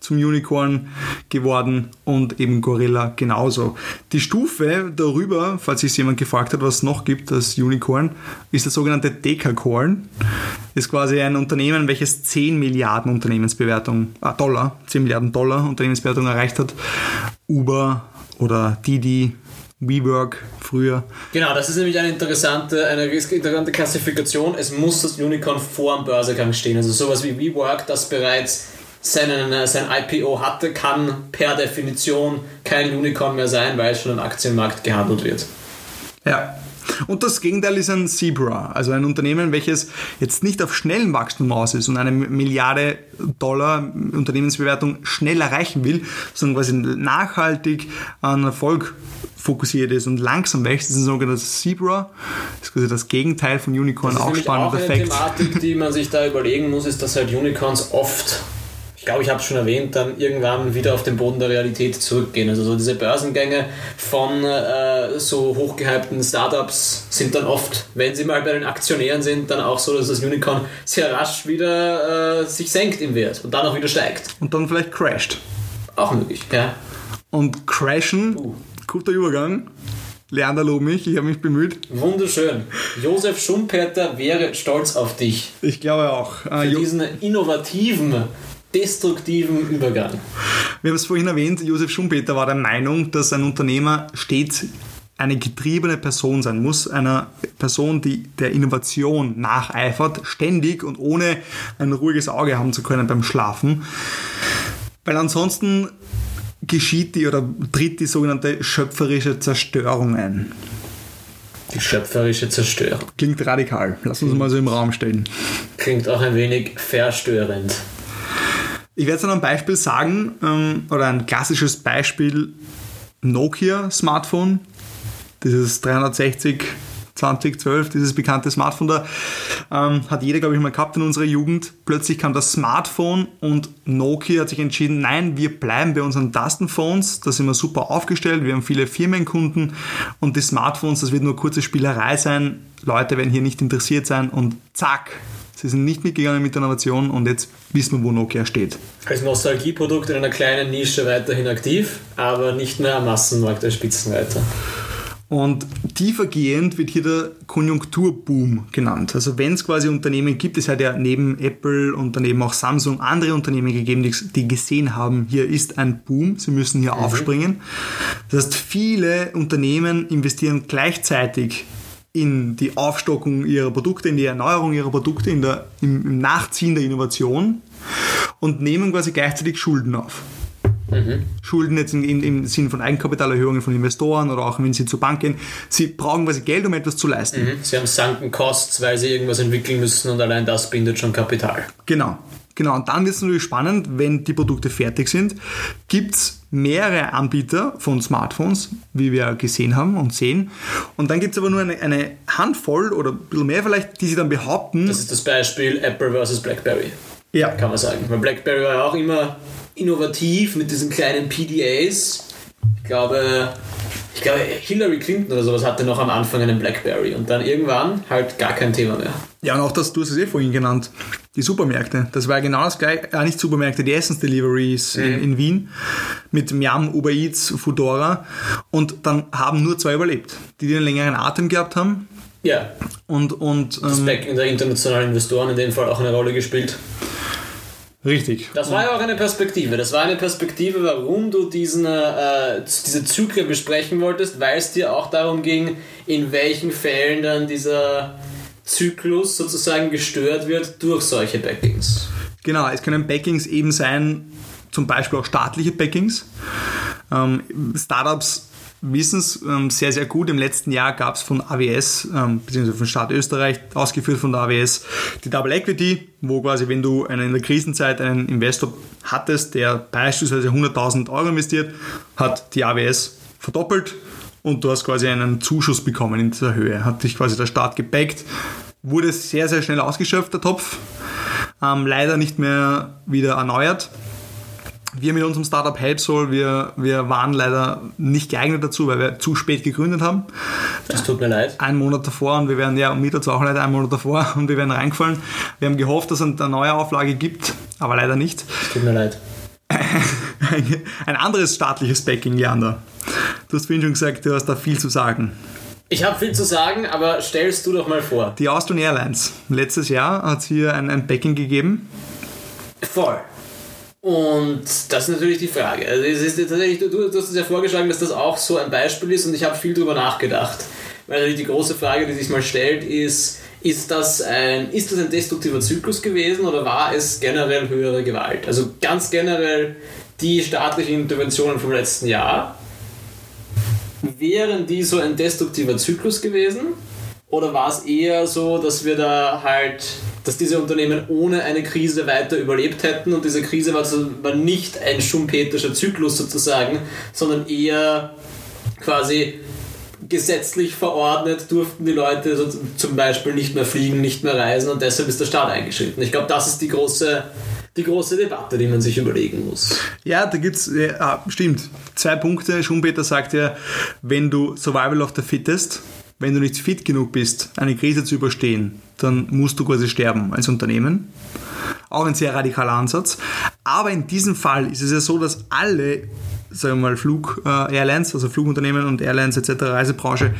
zum Unicorn geworden und eben Gorilla genauso. Die Stufe darüber, falls sich jemand gefragt hat, was es noch gibt als Unicorn, ist das sogenannte Dekacorn. Ist quasi ein Unternehmen, welches 10 Milliarden Unternehmensbewertung, äh, Dollar, 10 Milliarden Dollar Unternehmensbewertung erreicht hat. Uber oder Didi, WeWork früher. Genau, das ist nämlich eine interessante, eine interessante Klassifikation. Es muss das Unicorn vor dem Börsegang stehen. Also sowas wie WeWork, das bereits seinen, äh, sein IPO hatte, kann per Definition kein Unicorn mehr sein, weil es schon am Aktienmarkt gehandelt wird. Ja. Und das Gegenteil ist ein Zebra, also ein Unternehmen, welches jetzt nicht auf schnellen Wachstum aus ist und eine Milliarde Dollar Unternehmensbewertung schnell erreichen will, sondern quasi nachhaltig an Erfolg fokussiert ist und langsam wächst, das ist ein sogenanntes Zebra. Das ist quasi das Gegenteil von Unicorn, das ist auch spannender auch eine Effekt. Thematik, die man sich da überlegen muss, ist, dass halt Unicorns oft glaube, ich habe es schon erwähnt, dann irgendwann wieder auf den Boden der Realität zurückgehen. Also so diese Börsengänge von äh, so hochgehypten Startups sind dann oft, wenn sie mal bei den Aktionären sind, dann auch so, dass das Unicorn sehr rasch wieder äh, sich senkt im Wert und dann auch wieder steigt. Und dann vielleicht crasht. Auch möglich, ja. Und crashen, Uh. guter Übergang. Leander lob mich, ich habe mich bemüht. Wunderschön. Josef Schumpeter wäre stolz auf dich Ich glaube auch. Äh, für Jo- diesen innovativen, destruktiven Übergang. Wir haben es vorhin erwähnt, Josef Schumpeter war der Meinung, dass ein Unternehmer stets eine getriebene Person sein muss, einer Person, die der Innovation nacheifert, ständig und ohne ein ruhiges Auge haben zu können beim Schlafen. Weil ansonsten geschieht die oder tritt die sogenannte schöpferische Zerstörung ein. Die schöpferische Zerstörung. Klingt radikal. Lass uns mal so im Raum stellen. Klingt auch ein wenig verstörend. Ich werde es an einem Beispiel sagen, ähm, oder ein klassisches Beispiel Nokia Smartphone, dieses 360 2012, dieses bekannte Smartphone da, ähm, hat jeder, glaube ich, mal gehabt in unserer Jugend. Plötzlich kam das Smartphone und Nokia hat sich entschieden, nein, wir bleiben bei unseren Tastenphones, da sind wir super aufgestellt, wir haben viele Firmenkunden und die Smartphones, das wird nur kurze Spielerei sein, Leute werden hier nicht interessiert sein und zack, sie sind nicht mitgegangen mit der Innovation und jetzt wissen wir, wo Nokia steht. Als Nostalgieprodukt in einer kleinen Nische weiterhin aktiv, aber nicht mehr am Massenmarkt als Spitzenreiter. Und tiefergehend wird hier der Konjunkturboom genannt. Also wenn es quasi Unternehmen gibt, es hat ja neben Apple und daneben auch Samsung andere Unternehmen gegeben, die, die gesehen haben, hier ist ein Boom, sie müssen hier aufspringen. Das heißt, viele Unternehmen investieren gleichzeitig in die Aufstockung ihrer Produkte, in die Erneuerung ihrer Produkte, in der, im, im Nachziehen der Innovation und nehmen quasi gleichzeitig Schulden auf. Schulden jetzt im, im, im Sinn von Eigenkapitalerhöhungen von Investoren oder auch wenn sie zur Bank gehen. Sie brauchen quasi Geld, um etwas zu leisten. Sie haben Sunken Costs, weil sie irgendwas entwickeln müssen und allein das bindet schon Kapital. Genau. Genau, und dann wird es natürlich spannend, wenn die Produkte fertig sind, gibt es mehrere Anbieter von Smartphones, wie wir gesehen haben und sehen. Und dann gibt es aber nur eine, eine Handvoll oder ein bisschen mehr vielleicht, die sie dann behaupten. Das ist das Beispiel Apple versus BlackBerry, ja, kann man sagen. Weil BlackBerry war ja auch immer innovativ mit diesen kleinen PDAs. Ich glaube, ich glaube, Hillary Clinton oder sowas hatte noch am Anfang einen BlackBerry und dann irgendwann halt gar kein Thema mehr. Ja, und auch das, du hast es eh vorhin genannt, die Supermärkte. Das war genau das gleiche, äh, nicht Supermärkte, die Essensdeliveries in, in Wien mit Miam, Uber Eats, Foodora. Und dann haben nur zwei überlebt. Die, einen längeren Atem gehabt haben Ja, und, und das ähm, Back in der internationalen Investoren in dem Fall auch eine Rolle gespielt. Richtig. Das war ja auch eine Perspektive. Das war eine Perspektive, warum du diesen, äh, diese Zyklen besprechen wolltest, weil es dir auch darum ging, in welchen Fällen dann dieser Zyklus sozusagen gestört wird durch solche Backings. Genau, es können Backings eben sein, zum Beispiel auch staatliche Backings. Ähm, Startups wissen es ähm, sehr, sehr gut. Im letzten Jahr gab es von AWS, ähm, beziehungsweise von Staat Österreich, ausgeführt von der AWS, die Double Equity, wo quasi, wenn du einen, in der Krisenzeit einen Investor hattest, der beispielsweise 100.000 Euro investiert, hat die AWS verdoppelt und du hast quasi einen Zuschuss bekommen in dieser Höhe. Hat dich quasi der Staat gebackt, wurde sehr, sehr schnell ausgeschöpft, der Topf. Ähm, leider nicht mehr wieder erneuert. Wir mit unserem Startup HelpSoul, wir, wir waren leider nicht geeignet dazu, weil wir zu spät gegründet haben. Das tut mir leid. Einen Monat davor und wir werden, ja, und mir dazu auch leider einen Monat davor [laughs] und wir werden reingefallen. Wir haben gehofft, dass es eine neue Auflage gibt, aber leider nicht. Das tut mir leid. [laughs] Ein anderes staatliches Backing, Leander. Du hast vorhin schon gesagt, du hast da viel zu sagen. Ich habe viel zu sagen, aber stellst du doch mal vor. Die Austrian Airlines. Letztes Jahr hat es hier ein, ein Backing gegeben. Voll. Und das ist natürlich die Frage. Also es ist tatsächlich, du, du hast es ja vorgeschlagen, dass das auch so ein Beispiel ist und ich habe viel darüber nachgedacht. Weil die große Frage, die sich mal stellt, ist, ist das, ein, ist das ein destruktiver Zyklus gewesen oder war es generell höhere Gewalt? Also ganz generell die staatlichen Interventionen vom letzten Jahr, wären die so ein destruktiver Zyklus gewesen? Oder war es eher so, dass wir da halt, dass diese Unternehmen ohne eine Krise weiter überlebt hätten und diese Krise war, war nicht ein schumpetischer Zyklus sozusagen, sondern eher quasi gesetzlich verordnet durften die Leute so zum Beispiel nicht mehr fliegen, nicht mehr reisen und deshalb ist der Staat eingeschritten. Ich glaube, das ist die große, die große Debatte, die man sich überlegen muss. Ja, da gibt es, ja, stimmt, zwei Punkte. Schumpeter sagt ja, wenn du Survival of the Fittest wenn du nicht fit genug bist, eine Krise zu überstehen, dann musst du quasi sterben als Unternehmen. Auch ein sehr radikaler Ansatz. Aber in diesem Fall ist es ja so, dass alle sagen wir mal, Flug-Airlines, äh, also Flugunternehmen und Airlines etc., Reisebranche,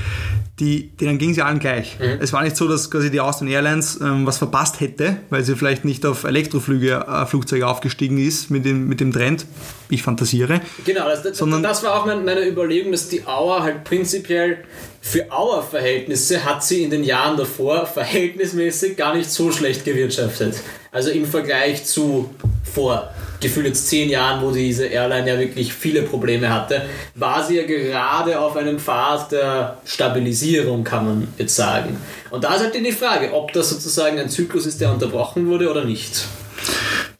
die, denen ging es ja allen gleich. Mhm. Es war nicht so, dass quasi die Austrian Airlines ähm, was verpasst hätte, weil sie vielleicht nicht auf Elektroflüge, äh, Flugzeuge aufgestiegen ist mit dem, mit dem Trend. Ich fantasiere. Genau, das, das, Sondern, das war auch meine Überlegung, dass die Auer halt prinzipiell für Auer Verhältnisse hat sie in den Jahren davor verhältnismäßig gar nicht so schlecht gewirtschaftet. Also im Vergleich zu vor gefühlt jetzt zehn Jahren, wo diese Airline ja wirklich viele Probleme hatte, war sie ja gerade auf einem Pfad der Stabilisierung, kann man jetzt sagen. Und da ist halt die Frage, ob das sozusagen ein Zyklus ist, der unterbrochen wurde oder nicht.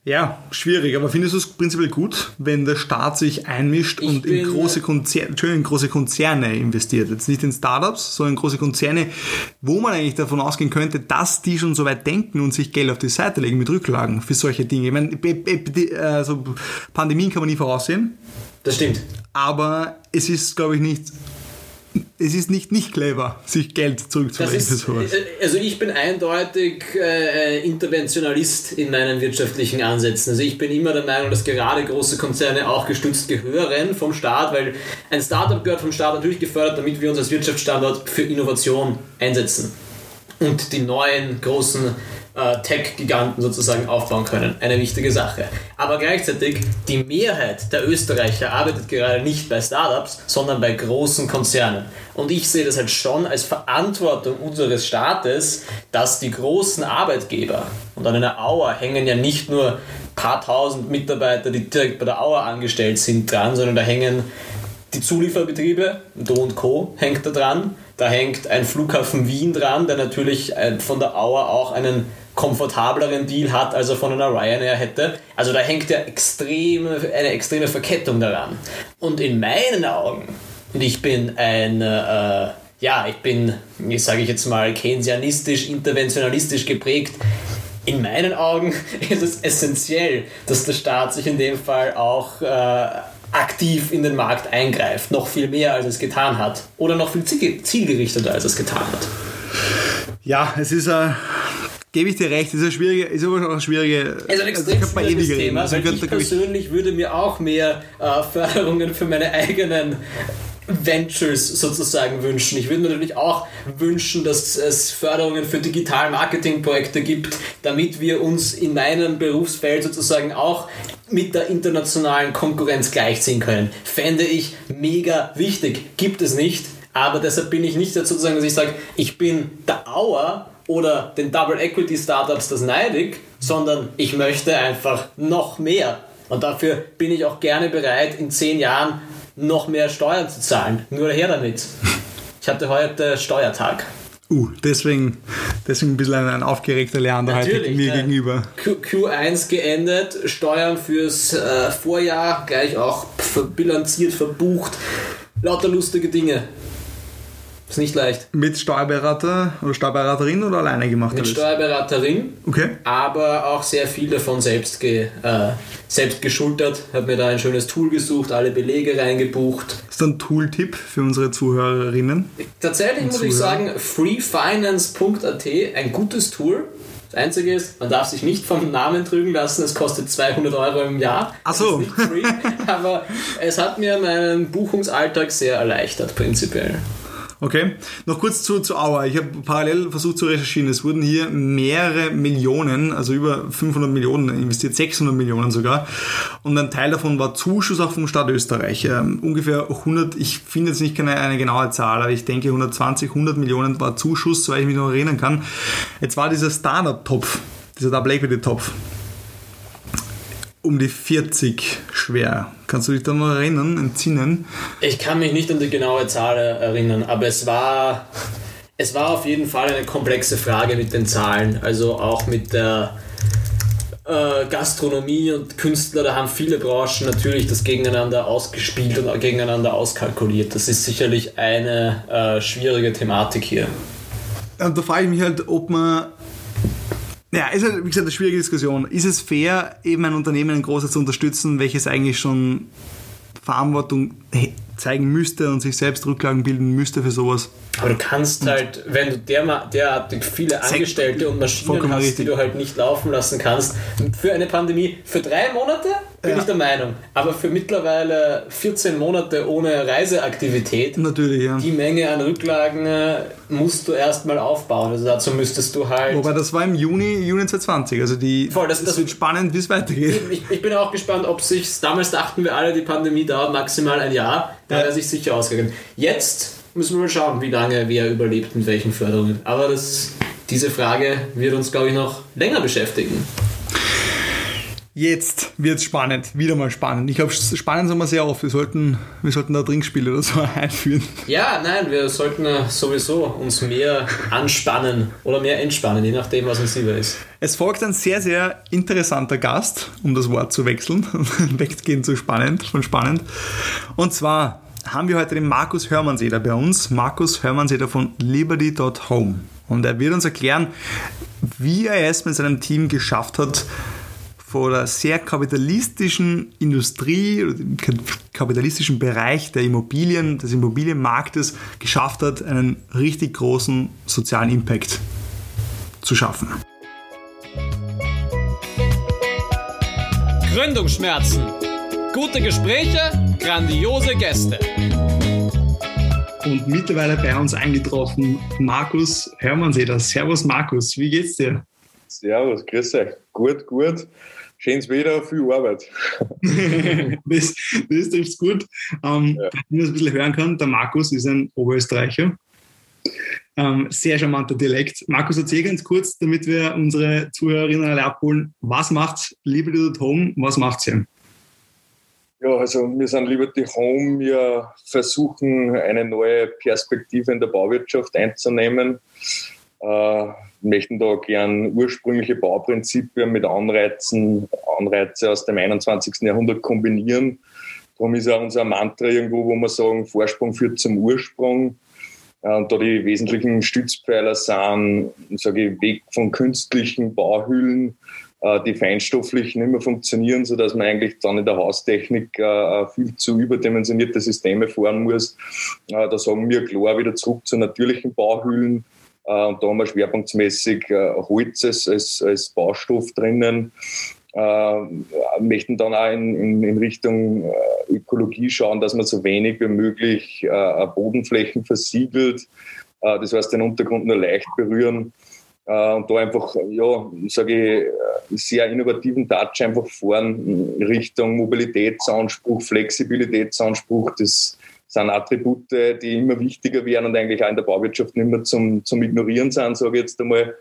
Ja, schwierig, aber findest du es prinzipiell gut, wenn der Staat sich einmischt ich und in große, Konzerne, in große Konzerne investiert? Jetzt nicht in Startups, sondern in große Konzerne, wo man eigentlich davon ausgehen könnte, dass die schon so weit denken und sich Geld auf die Seite legen mit Rücklagen für solche Dinge. Ich meine, also Pandemien kann man nie voraussehen. Das stimmt. Aber es ist, glaube ich, nicht es ist nicht nicht clever, sich Geld zurückzulegen für sowas. Äh, also ich bin eindeutig äh, Interventionalist in meinen wirtschaftlichen Ansätzen. Also ich bin immer der Meinung, dass gerade große Konzerne auch gestützt gehören vom Staat, weil ein Startup gehört vom Staat natürlich gefördert, damit wir uns als Wirtschaftsstandort für Innovation einsetzen und die neuen großen äh, Tech-Giganten sozusagen aufbauen können. Eine wichtige Sache. Aber gleichzeitig, die Mehrheit der Österreicher arbeitet gerade nicht bei Startups, sondern bei großen Konzernen. Und ich sehe das halt schon als Verantwortung unseres Staates, dass die großen Arbeitgeber, und an einer Auer hängen ja nicht nur ein paar tausend Mitarbeiter, die direkt bei der Auer angestellt sind, dran, sondern da hängen die Zulieferbetriebe, Do und Co. hängt da dran. Da hängt ein Flughafen Wien dran, der natürlich äh, von der Auer auch einen komfortableren Deal hat, als er von einer Ryanair hätte. Also da hängt ja extreme, eine extreme Verkettung daran. Und in meinen Augen, und ich bin ein, äh, ja, ich bin, wie sage ich jetzt mal, keynesianistisch, interventionalistisch geprägt, in meinen Augen [laughs] ist es essentiell, dass der Staat sich in dem Fall auch äh, aktiv in den Markt eingreift, noch viel mehr als es getan hat oder noch viel zielgerichteter als es getan hat. Ja, es ist ein gebe ich dir recht, ist, eine schwierige, ist aber auch eine schwierige. Es ist ein extrem also, schwieriges Thema, also, weil ich persönlich würde mir auch mehr äh, Förderungen für meine eigenen Ventures sozusagen wünschen. Ich würde mir natürlich auch wünschen, dass es Förderungen für Digital Marketing Projekte gibt, damit wir uns in meinem Berufsfeld sozusagen auch mit der internationalen Konkurrenz gleichziehen können. Fände ich mega wichtig. Gibt es nicht. Aber deshalb bin ich nicht dazu zu sagen, dass ich sage, ich bin der Auer oder den Double Equity Startups das neidig, sondern ich möchte einfach noch mehr. Und dafür bin ich auch gerne bereit, in zehn Jahren noch mehr Steuern zu zahlen. Nur her damit. Ich hatte heute Steuertag. Uh, deswegen, deswegen ein bisschen ein, aufgeregter Leander heute mir ne? gegenüber. Q, 1 geendet, Steuern fürs äh, Vorjahr gleich auch bilanziert, verbucht. Lauter lustige Dinge. Ist nicht leicht. Mit Steuerberater oder Steuerberaterin oder alleine gemacht? Mit? Steuerberaterin, Okay. aber auch sehr viel davon selbst, ge, äh, selbst geschultert. Habe mir da ein schönes Tool gesucht, alle Belege reingebucht. Ist das ein Tooltip für unsere Zuhörerinnen? Tatsächlich muss ich Zuhörer. sagen, freefinance.at, ein gutes Tool. Das Einzige ist, man darf sich nicht vom Namen trügen lassen, es kostet 200 Euro im Jahr. Ach so. Free, [laughs] aber es hat mir meinen Buchungsalltag sehr erleichtert, prinzipiell. Okay. Noch kurz zu, zu Auer. Ich habe parallel versucht zu recherchieren. Es wurden hier mehrere Millionen, also über 500 Millionen investiert, 600 Millionen sogar. Und ein Teil davon war Zuschuss auch vom Staat Österreich. Ähm, ungefähr 100, ich finde jetzt nicht keine, eine genaue Zahl, aber ich denke 120, 100 Millionen war Zuschuss, soweit ich mich noch erinnern kann. Jetzt war dieser Startup-Topf, dieser Double Equity-Topf, um die 40 schwer. Kannst du dich da noch erinnern, entsinnen? Ich kann mich nicht an die genaue Zahl erinnern, aber es war, es war auf jeden Fall eine komplexe Frage mit den Zahlen. Also auch mit der äh, Gastronomie und Künstler, da haben viele Branchen natürlich das gegeneinander ausgespielt und gegeneinander auskalkuliert. Das ist sicherlich eine äh, schwierige Thematik hier. Und da frage ich mich halt, ob man. Ja, ist halt, wie gesagt, eine schwierige Diskussion. Ist es fair, eben ein Unternehmen, ein großes zu unterstützen, welches eigentlich schon Verantwortung zeigen müsste und sich selbst Rücklagen bilden müsste für sowas? Aber du kannst halt, wenn du derma- derartig viele Angestellte und Maschinen hast, richtig. die du halt nicht laufen lassen kannst, für eine Pandemie, für drei Monate bin Ja. ich der Meinung, aber für mittlerweile 14 Monate ohne Reiseaktivität, Natürlich, ja. die Menge an Rücklagen äh, musst du erstmal aufbauen. Also dazu müsstest du halt. Wobei das war im Juni, Juni 2020. Also die, Voll, das- das- wird spannend, wie es weitergeht. Ich, ich bin auch gespannt, ob sich damals dachten wir alle, die Pandemie dauert maximal ein Jahr. Da Ja. wäre sich sicher ausgegangen. Jetzt müssen wir mal schauen, wie lange wer überlebt mit welchen Förderungen. Aber das, diese Frage wird uns, glaube ich, noch länger beschäftigen. Jetzt wird es spannend, wieder mal spannend. Ich glaube, spannend sind wir sehr oft. Wir sollten, wir sollten da Trinkspiele oder so [laughs] einführen. Ja, nein, wir sollten äh, sowieso uns mehr anspannen oder mehr entspannen, je nachdem, was uns lieber ist. Es folgt ein sehr, sehr interessanter Gast, um das Wort zu wechseln, [laughs] weggehen zu spannend, von spannend. Und zwar haben wir heute den Markus Hörmannseder bei uns. Markus Hörmannseder von Liberty.home. Und er wird uns erklären, wie er es mit seinem Team geschafft hat, vor der sehr kapitalistischen Industrie dem kapitalistischen Bereich der Immobilien, des Immobilienmarktes geschafft hat, einen richtig großen sozialen Impact zu schaffen. Gründungsschmerzen. Gute Gespräche, grandiose Gäste. Und mittlerweile bei uns eingetroffen Markus Hörmannseder. Servus Markus, wie geht's dir? Servus, grüß euch. Gut, gut. Schönes Wetter, viel Arbeit. [laughs] das, das trifft's gut. Ähm, Ja. Wenn man es ein bisschen hören kann, der Markus ist ein Oberösterreicher. Ähm, sehr charmanter Dialekt. Markus, erzähl ganz kurz, damit wir unsere Zuhörerinnen alle abholen. Was macht Liberty at Home? Was macht sie? Ja, also wir sind Liberty Home. Wir versuchen eine neue Perspektive in der Bauwirtschaft einzunehmen. Äh, möchten da gern ursprüngliche Bauprinzipien mit Anreizen, Anreize aus dem 21. Jahrhundert kombinieren. Darum ist auch unser Mantra irgendwo, wo wir sagen, Vorsprung führt zum Ursprung. Äh, Und da die wesentlichen Stützpfeiler sind, sage ich, weg von künstlichen Bauhüllen, die feinstofflich nicht mehr funktionieren, sodass man eigentlich dann in der Haustechnik äh, viel zu überdimensionierte Systeme fahren muss. Äh, Da sagen wir klar wieder zurück zu natürlichen Bauhüllen. Äh, Und da haben wir schwerpunktmäßig äh, Holz als, als, als Baustoff drinnen. Äh, möchten dann auch in, in, in Richtung äh, Ökologie schauen, dass man so wenig wie möglich äh, Bodenflächen versiegelt. Äh, das heißt, den Untergrund nur leicht berühren. Äh, und da einfach, ja, sage ich, äh, sehr innovativen Touch einfach fahren Richtung Mobilitätsanspruch, Flexibilitätsanspruch. Das sind Attribute, die immer wichtiger werden und eigentlich auch in der Bauwirtschaft nicht mehr zum, zum Ignorieren sind, sage ich jetzt einmal.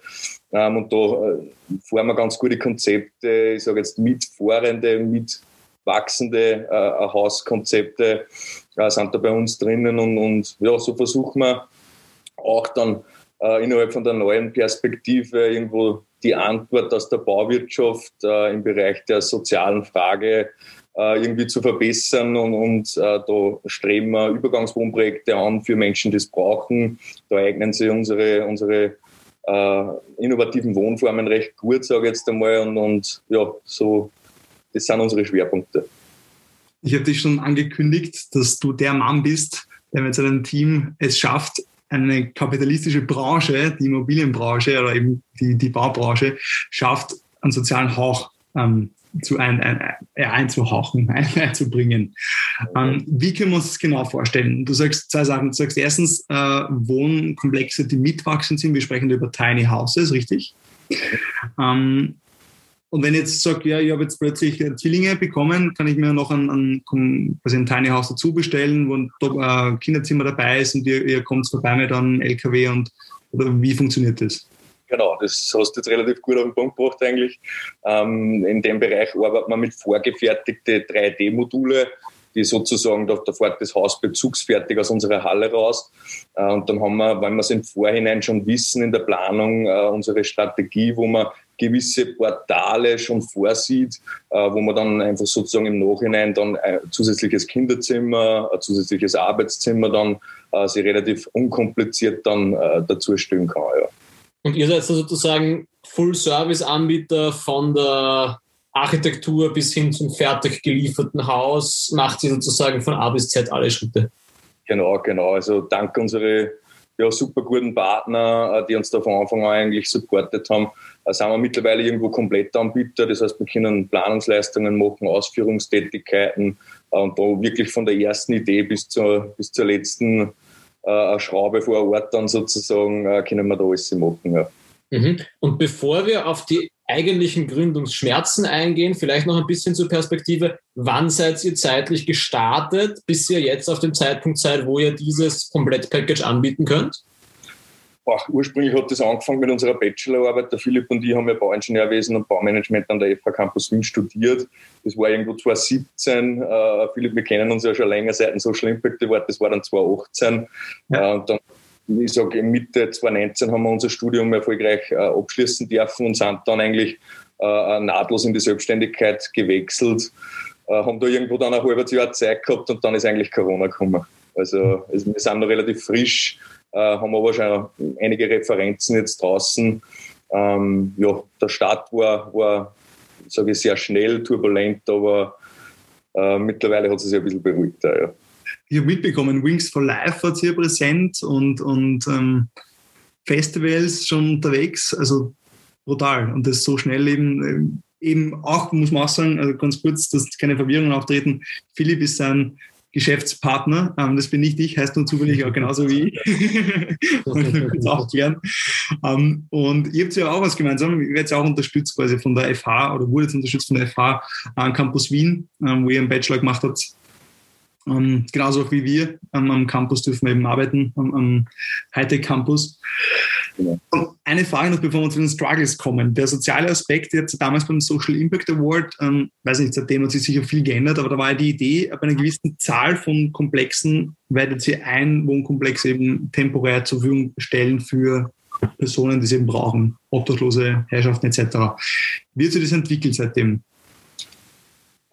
Ähm, und da äh, fahren wir ganz gute Konzepte, ich sage jetzt mitfahrende, mitwachsende Hauskonzepte sind da bei uns drinnen und, und ja, so versuchen wir auch dann äh, innerhalb von der neuen Perspektive irgendwo die Antwort aus der Bauwirtschaft äh, im Bereich der sozialen Frage äh, irgendwie zu verbessern und, und äh, da streben wir Übergangswohnprojekte an für Menschen, die es brauchen. Da eignen sich unsere, unsere äh, innovativen Wohnformen recht gut, sage ich jetzt einmal. Und, und ja, so, das sind unsere Schwerpunkte. Ich habe dich schon angekündigt, dass du der Mann bist, der mit seinem Team es schafft, eine kapitalistische Branche, die Immobilienbranche oder eben die, die Baubranche, schafft, einen sozialen Hauch ähm, zu ein, ein, ein, einzuhauchen, [laughs] einzubringen. Ähm, wie können wir uns das genau vorstellen? Du sagst zwei Sachen. Du sagst erstens äh, Wohnkomplexe, die mitwachsend sind. Wir sprechen über Tiny Houses, richtig? Ähm, und wenn ich jetzt sage, ja, ich habe jetzt plötzlich Zwillinge bekommen, kann ich mir noch ein, ein, quasi ein Tiny House dazu bestellen, wo ein äh, Kinderzimmer dabei ist und ihr, ihr kommt vorbei mit einem LKW und oder wie funktioniert das? Genau, das hast du jetzt relativ gut auf den Punkt gebracht eigentlich. Ähm, in dem Bereich arbeitet man mit vorgefertigten 3D-Module, die sozusagen, da, da fährt das Haus bezugsfertig aus unserer Halle raus. Äh, und dann haben wir, wenn wir es im Vorhinein schon wissen, in der Planung äh, unsere Strategie, wo man gewisse Portale schon vorsieht, äh, wo man dann einfach sozusagen im Nachhinein dann ein zusätzliches Kinderzimmer, ein zusätzliches Arbeitszimmer dann äh, sich relativ unkompliziert dann äh, dazu stellen kann. Ja. Und ihr seid sozusagen Full-Service-Anbieter von der Architektur bis hin zum fertig gelieferten Haus, macht sie sozusagen von A bis Z alle Schritte. Genau, genau. Also dank unsere ja, super guten Partner, äh, die uns da von Anfang an eigentlich supportet haben, äh, sind wir mittlerweile irgendwo Komplettanbieter. Das heißt, wir können Planungsleistungen machen, Ausführungstätigkeiten äh, und da wirklich von der ersten Idee bis zur, bis zur letzten äh, Schraube vor Ort dann sozusagen, äh, können wir da alles machen. Ja. Mhm. Und bevor wir auf die eigentlichen Gründungsschmerzen eingehen, vielleicht noch ein bisschen zur Perspektive, wann seid ihr zeitlich gestartet, bis ihr jetzt auf dem Zeitpunkt seid, wo ihr dieses Komplettpackage anbieten könnt? Ach, ursprünglich hat das angefangen mit unserer Bachelorarbeit. Der Philipp und ich haben ja Bauingenieurwesen und Baumanagement an der FH Campus Wien studiert. Das war irgendwo 2017. Äh, Philipp, wir kennen uns ja schon länger seit dem Social Impact Award. Das war dann 2018. Ja. Äh, und dann, ich sage, Mitte 2019 haben wir unser Studium erfolgreich äh, abschließen dürfen und sind dann eigentlich äh, nahtlos in die Selbstständigkeit gewechselt. Äh, haben da irgendwo dann ein halbes Jahr Zeit gehabt und dann ist eigentlich Corona gekommen. Also, also wir sind noch relativ frisch äh, haben aber schon einige Referenzen jetzt draußen. Ähm, ja, der Start war, war sage ich, sehr schnell, turbulent, aber äh, mittlerweile hat es sich ein bisschen beruhigt. Ja. Ich habe mitbekommen, Wings for Life war hier präsent und, und ähm, Festivals schon unterwegs, also brutal. Und das so schnell eben, äh, eben auch, muss man auch sagen, also ganz kurz, dass keine Verwirrungen auftreten. Philipp ist sein Geschäftspartner. Ähm, das bin nicht ich, heißt nur zufällig auch genauso wie ich. [laughs] Kurz aufklären. Ähm, und ihr habt ja auch was gemeinsam. Ihr werdet ja auch unterstützt quasi von der FH oder wurde jetzt unterstützt von der FH an Campus Wien, ähm, wo ihr einen Bachelor gemacht habt. Ähm, genauso wie wir ähm, am Campus dürfen wir eben arbeiten, am, am Hightech Campus. Genau. Eine Frage noch, bevor wir zu den Struggles kommen. Der soziale Aspekt, jetzt damals beim Social Impact Award, ähm, weiß nicht, seitdem hat sich sicher viel geändert, aber da war ja die Idee, bei einer gewissen Zahl von Komplexen werdet ihr ein Wohnkomplex eben temporär zur Verfügung stellen für Personen, die es eben brauchen, Obdachlose, Herrschaften etc. Wie hat sich das entwickelt seitdem?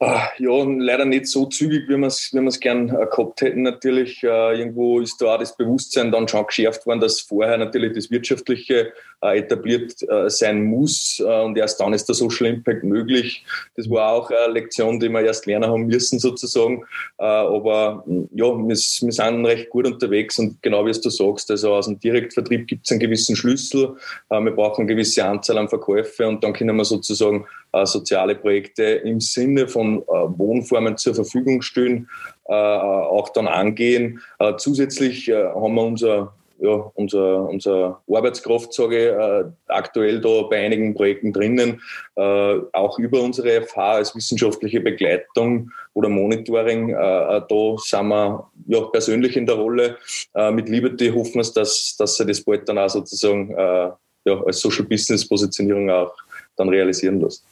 Ah, ja, leider nicht so zügig, wie wir es wie gern äh, gehabt hätten. Natürlich, äh, irgendwo ist da auch das Bewusstsein dann schon geschärft worden, dass vorher natürlich das Wirtschaftliche äh, etabliert sein muss und erst dann ist der Social Impact möglich. Das war auch eine Lektion, die wir erst lernen haben müssen sozusagen. Aber ja, wir, wir, sind recht gut unterwegs und genau wie es du sagst, also aus dem Direktvertrieb gibt es einen gewissen Schlüssel. wir brauchen eine gewisse Anzahl an Verkäufe und dann können wir sozusagen soziale Projekte im Sinne von Wohnformen zur Verfügung stellen, auch dann angehen. zusätzlich haben wir unser ja, unser, unser Arbeitskraft, sage ich, äh, aktuell da bei einigen Projekten drinnen, äh, auch über unsere FH als wissenschaftliche Begleitung oder Monitoring. Äh, äh, da sind wir ja, persönlich in der Rolle. Äh, mit Liberty hoffen wir, dass, dass sie das bald dann auch sozusagen äh, ja, als Social Business Positionierung auch dann realisieren lässt.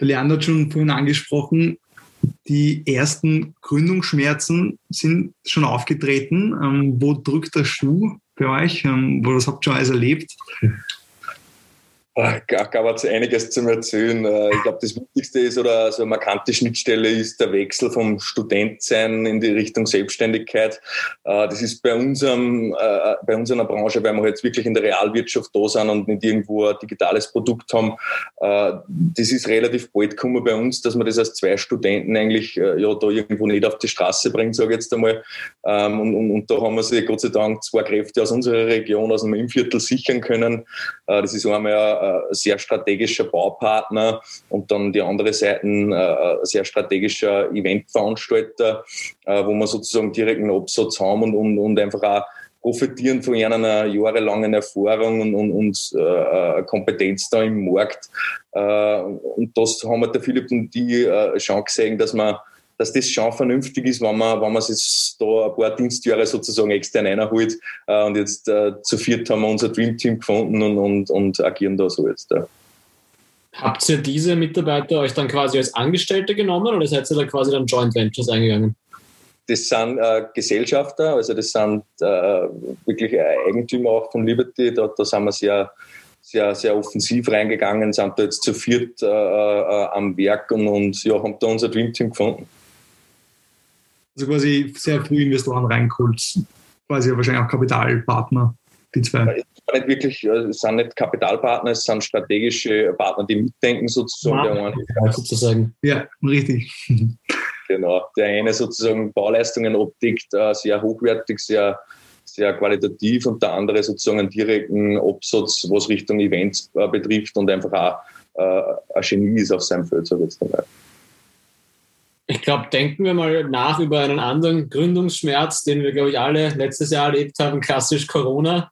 Der Leander hat schon vorhin angesprochen, die ersten Gründungsschmerzen sind schon aufgetreten. Ähm, wo drückt der Schuh bei euch? Ähm, wo das habt ihr schon alles erlebt? Gab es einiges zu erzählen. Äh, ich glaube, das Wichtigste ist oder so eine markante Schnittstelle ist der Wechsel vom Studentsein in die Richtung Selbstständigkeit. Äh, das ist bei unserem, äh, bei unserer Branche, weil wir jetzt wirklich in der Realwirtschaft da sind und nicht irgendwo ein digitales Produkt haben. Das ist relativ bald gekommen bei uns, dass man das als zwei Studenten eigentlich ja da irgendwo nicht auf die Straße bringt, sage ich jetzt einmal. Ähm, und, und, und da haben wir sich Gott sei Dank zwei Kräfte aus unserer Region, aus dem Innviertel sichern können. Das ist einmal ein sehr strategischer Baupartner und dann die andere Seite ein sehr strategischer Eventveranstalter, äh, wo wir sozusagen direkt einen Absatz haben und, und, und einfach auch profitieren von einer jahrelangen Erfahrung und, und, und äh, Kompetenz da im Markt. Äh, und das haben wir der Philipp und die äh, schon gesehen, dass man dass das schon vernünftig ist, wenn man, wenn man sich da ein paar Dienstjahre sozusagen extern einholt. Äh, und jetzt äh, zu viert haben wir unser Dream Team gefunden und, und, und agieren da so jetzt. Ja. Habt ihr diese Mitarbeiter euch dann quasi als Angestellte genommen oder seid ihr da quasi dann Joint Ventures eingegangen? Das sind äh, Gesellschafter, also das sind äh, wirklich Eigentümer auch von Liberty. Da, da sind wir sehr, sehr, sehr offensiv reingegangen, sind da jetzt zu viert äh, äh am Werk und, und ja, haben da unser Dream Team gefunden. Also quasi sehr früh Investoren reingeholt, quasi wahrscheinlich auch Kapitalpartner, die zwei nicht wirklich, es sind nicht Kapitalpartner, es sind strategische Partner, die mitdenken sozusagen. Ja, eine, sozusagen. ja richtig. [laughs] Genau. Der eine sozusagen Bauleistungen abdeckt, äh, sehr hochwertig, sehr, sehr qualitativ und der andere sozusagen einen direkten Absatz, was Richtung Events äh, betrifft und einfach auch äh, ein Genie ist auf seinem Feld, so jetzt einmal. Ich glaube, denken wir mal nach über einen anderen Gründungsschmerz, den wir, glaube ich, alle letztes Jahr erlebt haben, klassisch Corona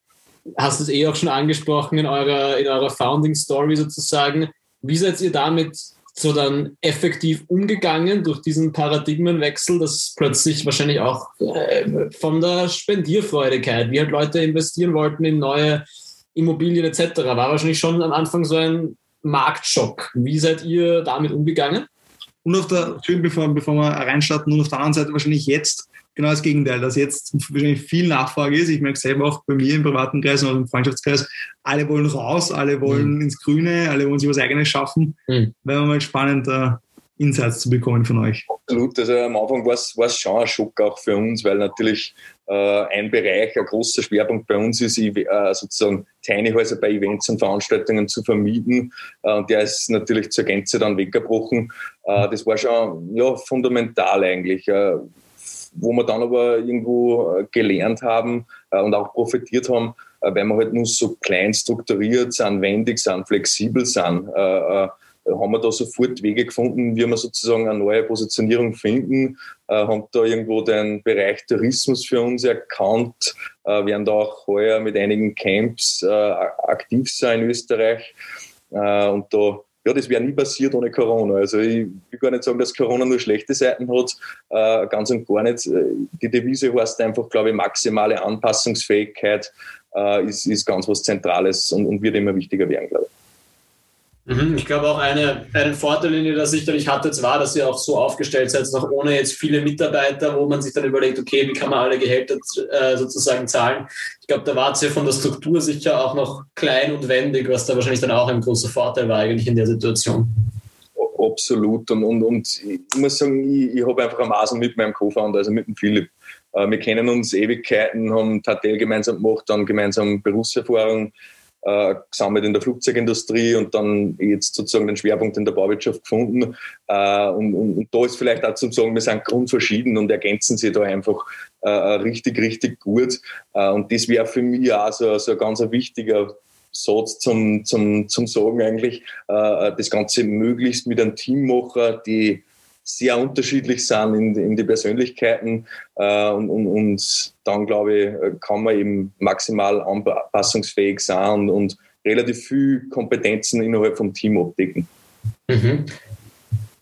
hast es eh auch schon angesprochen in eurer, in eurer Founding Story sozusagen. Wie seid ihr damit so dann effektiv umgegangen durch diesen Paradigmenwechsel, dass plötzlich wahrscheinlich auch äh, von der Spendierfreudigkeit, wie halt Leute investieren wollten in neue Immobilien etc., war wahrscheinlich schon am Anfang so ein Marktschock. Wie seid ihr damit umgegangen? Und auf der, schön, bevor, bevor wir reinstarten, und auf der anderen Seite wahrscheinlich jetzt genau das Gegenteil, dass jetzt wahrscheinlich viel Nachfrage ist. Ich merke selber auch bei mir im privaten Kreis und im Freundschaftskreis, alle wollen raus, alle wollen mhm. ins Grüne, alle wollen sich was Eigenes schaffen. Mhm. Wäre mal spannend, da Insights zu bekommen von euch. Absolut. Also am Anfang war es schon ein Schock auch für uns, weil natürlich äh, ein Bereich, ein großer Schwerpunkt bei uns ist, äh, sozusagen Tiny Häuser bei Events und Veranstaltungen zu vermieten. Äh, und der ist natürlich zur Gänze dann weggebrochen. Äh, das war schon ja, fundamental eigentlich. Äh, wo wir dann aber irgendwo äh, gelernt haben und auch profitiert haben, weil wir halt nur so klein strukturiert sind, wendig sind, flexibel sind, haben wir da sofort Wege gefunden, wie wir sozusagen eine neue Positionierung finden, haben da irgendwo den Bereich Tourismus für uns erkannt, werden da auch heuer mit einigen Camps aktiv sein in Österreich und da ja, das wäre nie passiert ohne Corona. Also ich will gar nicht sagen, dass Corona nur schlechte Seiten hat, äh, ganz und gar nicht. Die Devise heißt einfach, glaube ich, maximale Anpassungsfähigkeit äh, ist, ist ganz was Zentrales und, und wird immer wichtiger werden, glaube ich. Mhm, ich glaube auch eine, einen Vorteil, den ihr da sicherlich hattet, war, dass ihr auch so aufgestellt seid, noch ohne jetzt viele Mitarbeiter, wo man sich dann überlegt, okay, wie kann man alle Gehälter äh, sozusagen zahlen. Ich glaube, da war es ja von der Struktur sicher auch noch klein und wendig, was da wahrscheinlich dann auch ein großer Vorteil war eigentlich in der Situation. Absolut. Und, und, und ich muss sagen, ich, ich habe einfach am Maßen mit meinem Co-Founder, also mit dem Philipp. Äh, wir kennen uns Ewigkeiten, haben Tatel gemeinsam gemacht, dann gemeinsam Berufserfahrung äh, gesammelt in der Flugzeugindustrie und dann jetzt sozusagen den Schwerpunkt in der Bauwirtschaft gefunden. Äh, und, und, und, da ist vielleicht auch zu sagen, wir sind grundverschieden und ergänzen sie da einfach äh, richtig, richtig gut. Äh, und das wäre für mich auch so, so ein ganz wichtiger Satz zum, zum, zum Sagen eigentlich, äh, das Ganze möglichst mit einem Team machen, die sehr unterschiedlich sind in, in die Persönlichkeiten äh, und, und, und, dann, glaube ich, kann man eben maximal anpassungsfähig sein und, und relativ viel Kompetenzen innerhalb vom Team abdecken. Mhm.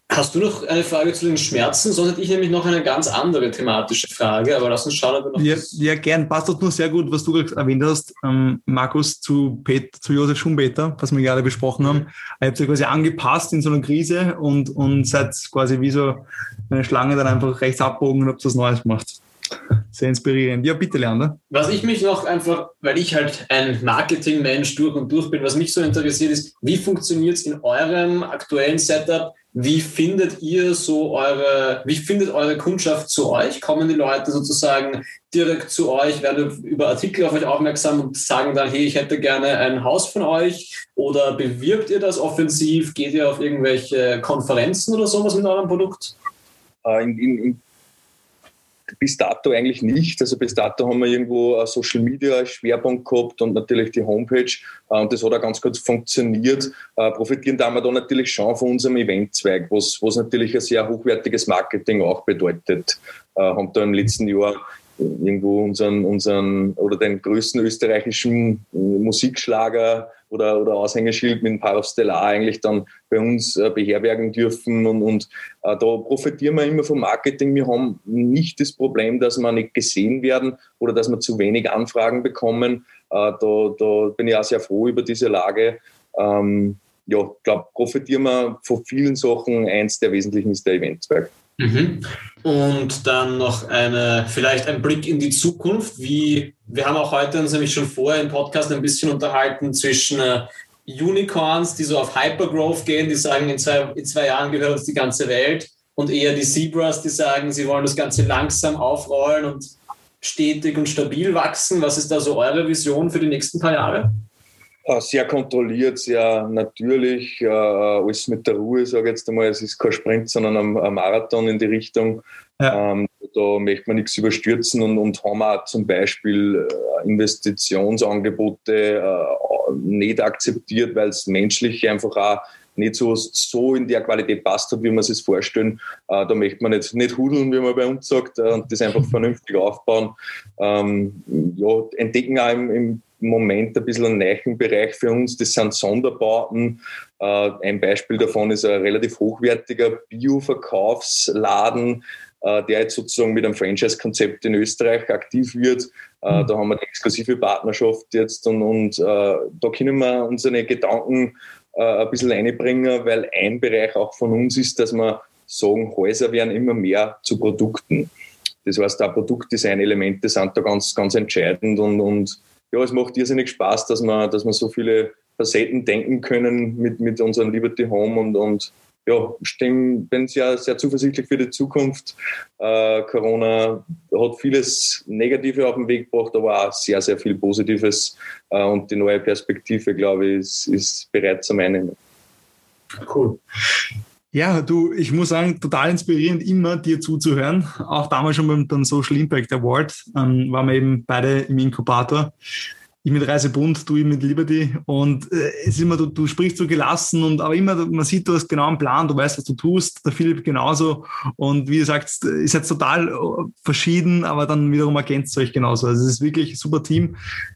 Hast du noch eine Frage zu den Schmerzen? Sonst hätte ich nämlich noch eine ganz andere thematische Frage, aber lass uns schauen, ob wir noch. Ja, ja gern. Passt das nur sehr gut, was du gerade erwähnt hast, ähm, Markus, zu, Pet, zu Josef Schumpeter, was wir gerade besprochen haben. Mhm. Ihr habt ja quasi angepasst in so einer Krise und, und seid quasi wie so eine Schlange dann einfach rechts abbogen und habt was Neues gemacht. sehr inspirierend. Ja, bitte, Leander. Was ich mich noch einfach, weil ich halt ein Marketingmensch durch und durch bin, was mich so interessiert ist, wie funktioniert es in eurem aktuellen Setup? Wie findet ihr so eure, wie findet eure Kundschaft zu euch? Kommen die Leute sozusagen direkt zu euch, werden über Artikel auf euch aufmerksam und sagen dann, hey, ich hätte gerne ein Haus von euch? Oder bewirbt ihr das offensiv? Geht ihr auf irgendwelche Konferenzen oder sowas mit eurem Produkt? Äh, in, in, in bis dato eigentlich nicht. Also bis dato haben wir irgendwo Social Media Schwerpunkt gehabt und natürlich die Homepage. Äh, und das hat auch ganz gut funktioniert. Äh, profitieren da wir da natürlich schon von unserem Eventzweig, was, was natürlich ein sehr hochwertiges Marketing auch bedeutet. Äh, haben da im letzten Jahr irgendwo unseren, unseren oder den größten österreichischen Musikschlager oder, oder Aushängeschild mit dem Par Stellar eigentlich dann bei uns äh, beherbergen dürfen. Und, und äh, da profitieren wir immer vom Marketing. Wir haben nicht das Problem, dass wir nicht gesehen werden oder dass wir zu wenig Anfragen bekommen. Äh, da, da bin ich auch sehr froh über diese Lage. Ähm, ja, ich glaube, profitieren wir von vielen Sachen. Eins der wesentlichen ist der Eventzweig. Mhm. Und dann noch eine, vielleicht ein Blick in die Zukunft. Wie, wir haben auch heute uns nämlich schon vorher im Podcast ein bisschen unterhalten zwischen äh, Unicorns, die so auf Hypergrowth gehen, die sagen, in zwei, in zwei Jahren gehört uns die ganze Welt. Und eher die Zebras, die sagen, sie wollen das Ganze langsam aufrollen und stetig und stabil wachsen. Was ist da so eure Vision für die nächsten paar Jahre? Äh, sehr kontrolliert, sehr natürlich, äh, alles mit der Ruhe, sage ich jetzt einmal. Es ist kein Sprint, sondern ein, Marathon in die Richtung. Ja. Ähm, da möchte man nichts überstürzen und, und haben auch zum Beispiel äh, Investitionsangebote nicht akzeptiert, weil es menschlich einfach auch nicht so, so in der Qualität passt hat, wie man es vorstellen. Da möchte man nicht, nicht hudeln, wie man bei uns sagt, und das einfach [laughs] vernünftig aufbauen. Ähm, ja, entdecken auch im, im Moment ein bisschen ein Neichenbereich für uns. Das sind Sonderbauten. Äh, ein Beispiel davon ist ein relativ hochwertiger Bio-Verkaufsladen, äh, der jetzt sozusagen mit einem Franchise-Konzept in Österreich aktiv wird. Äh, mhm. Da haben wir die exklusive Partnerschaft jetzt und, und da können wir unsere Gedanken ein bisschen einbringen, weil ein Bereich auch von uns ist, dass wir sagen, Häuser werden immer mehr zu Produkten. Das heißt, auch Produktdesign-Elemente sind da ganz, ganz entscheidend und, und ja, es macht irrsinnig Spaß, dass wir, dass wir so viele Facetten denken können mit, mit unserem Liberty Home und, und ja, ich bin sehr, sehr zuversichtlich für die Zukunft. Äh, Corona hat vieles Negative auf den Weg gebracht, aber auch sehr, sehr viel Positives. Äh, und die neue Perspektive, glaube ich, ist, ist bereit zum Einnehmen. Cool. Ja, du, ich muss sagen, total inspirierend, immer dir zuzuhören. Auch damals schon beim, Social Impact Award ähm, waren wir eben beide im Inkubator. Ich mit Reisebund, du mit Liberty. Und äh, es ist immer, du, du sprichst so gelassen und aber immer, man sieht, du hast genau einen Plan, du weißt, was du tust. Der Philipp genauso. Und wie du sagst, ist jetzt total äh, verschieden, aber dann wiederum ergänzt euch genauso. Also es ist wirklich ein super Team.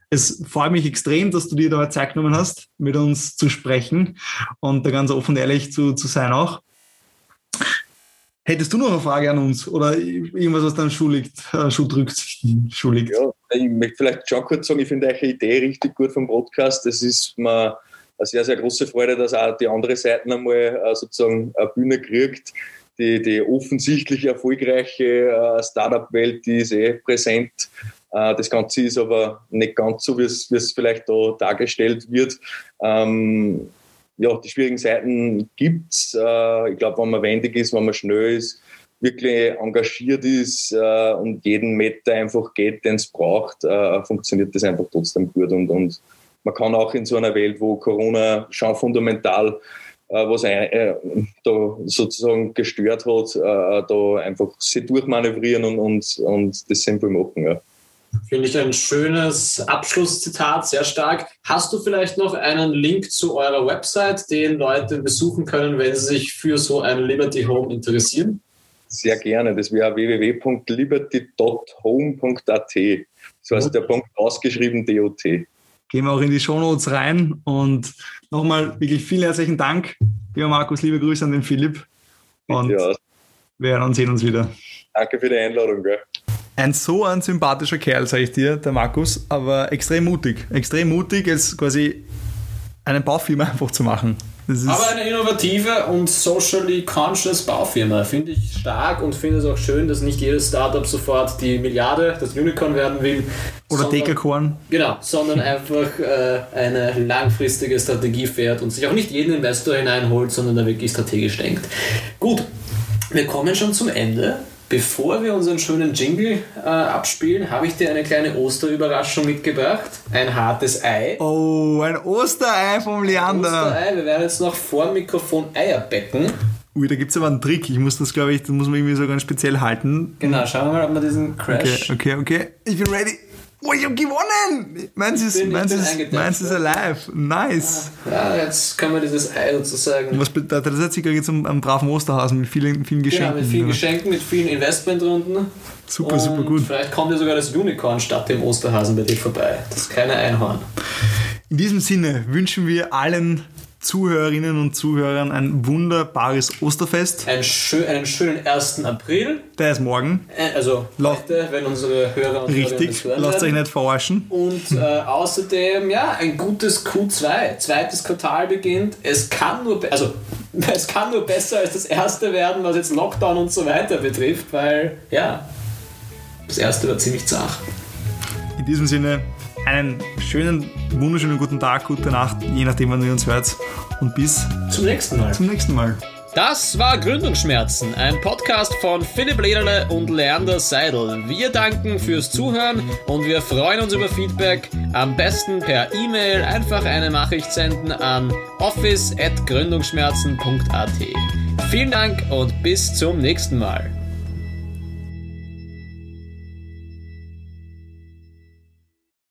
Es freut mich extrem, dass du dir da Zeit genommen hast, mit uns zu sprechen und da ganz offen ehrlich zu, zu sein auch. Hättest du noch eine Frage an uns oder irgendwas, was dann Schuh äh, drückt, [laughs] Schuh? Ja, ich möchte vielleicht schon kurz sagen, ich finde eure Idee richtig gut vom Podcast. Es ist mir eine sehr, sehr große Freude, dass auch die andere Seite einmal äh, sozusagen eine Bühne kriegt. Die, die offensichtlich erfolgreiche äh, Startup-Welt, ist eh präsent. Das Ganze ist aber nicht ganz so, wie es, wie es vielleicht da dargestellt wird. Ähm, ja, die schwierigen Seiten gibt es. Äh, ich glaube, wenn man wendig ist, wenn man schnell ist, wirklich engagiert ist äh, und jeden Meter einfach geht, den es braucht, äh, funktioniert das einfach trotzdem gut. Und, und man kann auch in so einer Welt, wo Corona schon fundamental was ein, da sozusagen gestört hat, da einfach sie durchmanövrieren und, und, und das simpel machen. Ja. Finde ich ein schönes Abschlusszitat, sehr stark. Hast du vielleicht noch einen Link zu eurer Website, den Leute besuchen können, wenn sie sich für so ein Liberty Home interessieren? Sehr gerne. Das wäre www.liberty.home.at. So heißt der Punkt ausgeschrieben DOT. Gehen wir auch in die Shownotes rein und nochmal wirklich vielen herzlichen Dank. Lieber Markus, liebe Grüße an den Philipp. Und ja. wir hören und sehen uns wieder. Danke für die Einladung. Gell? Ein so ein sympathischer Kerl, sage ich dir, der Markus, aber extrem mutig. Extrem mutig, jetzt quasi einen Baufirma [laughs] einfach zu machen. Aber eine innovative und socially conscious Baufirma finde ich stark und finde es auch schön, dass nicht jedes Startup sofort die Milliarde, das Unicorn werden will. oder Dekakorn. Genau, sondern einfach äh, eine langfristige Strategie fährt und sich auch nicht jeden Investor hineinholt, sondern da wirklich strategisch denkt. Gut, wir kommen schon zum Ende. Bevor wir unseren schönen Jingle äh, abspielen, habe ich dir eine kleine Osterüberraschung mitgebracht. Ein hartes Ei. Oh, ein Osterei vom Leander. Osterei. Wir werden jetzt noch vor dem Mikrofon Eier becken. Ui, da gibt es aber einen Trick. Ich muss das, glaube ich, das muss man irgendwie so ganz speziell halten. Genau, schauen wir mal, ob wir diesen Okay, Crash. okay, okay. Ich bin ready. Oh, ich habe gewonnen! Meins ist, bin- meins ist, meins ist alive. Nice. Ja, jetzt können wir dieses Ei sozusagen. Was bedeutet das jetzt? Ich jetzt einen, einen braven Osterhasen mit vielen, vielen Genau, Geschenken. mit vielen Geschenken, mit vielen Investmentrunden. Super, Und super gut. Vielleicht kommt ja sogar das Unicorn statt dem Osterhasen bei dir vorbei. Das kleine Einhorn. In diesem Sinne wünschen wir allen Zuhörerinnen und Zuhörern ein wunderbares Osterfest. Ein schön, einen schönen 1. April. Der ist morgen. Äh, Also heute, wenn unsere Hörer und Richtig. Lasst euch nicht verarschen. Und äh, außerdem, ja, ein gutes Q2. Zweites Quartal beginnt. Es kann nur, be- also, [laughs] es kann nur besser als das erste werden, was jetzt Lockdown und so weiter betrifft, weil, ja, das erste war ziemlich zart. In diesem Sinne einen schönen, wunderschönen guten Tag, gute Nacht, je nachdem, wann ihr uns hört. Und bis Zum nächsten Mal. zum nächsten Mal. Das war Gründungsschmerzen, ein Podcast von Philipp Lederle und Leander Seidel. Wir danken fürs Zuhören und wir freuen uns über Feedback. Am besten per E-Mail einfach eine Nachricht senden an office.gründungsschmerzen.at. Vielen Dank und bis zum nächsten Mal.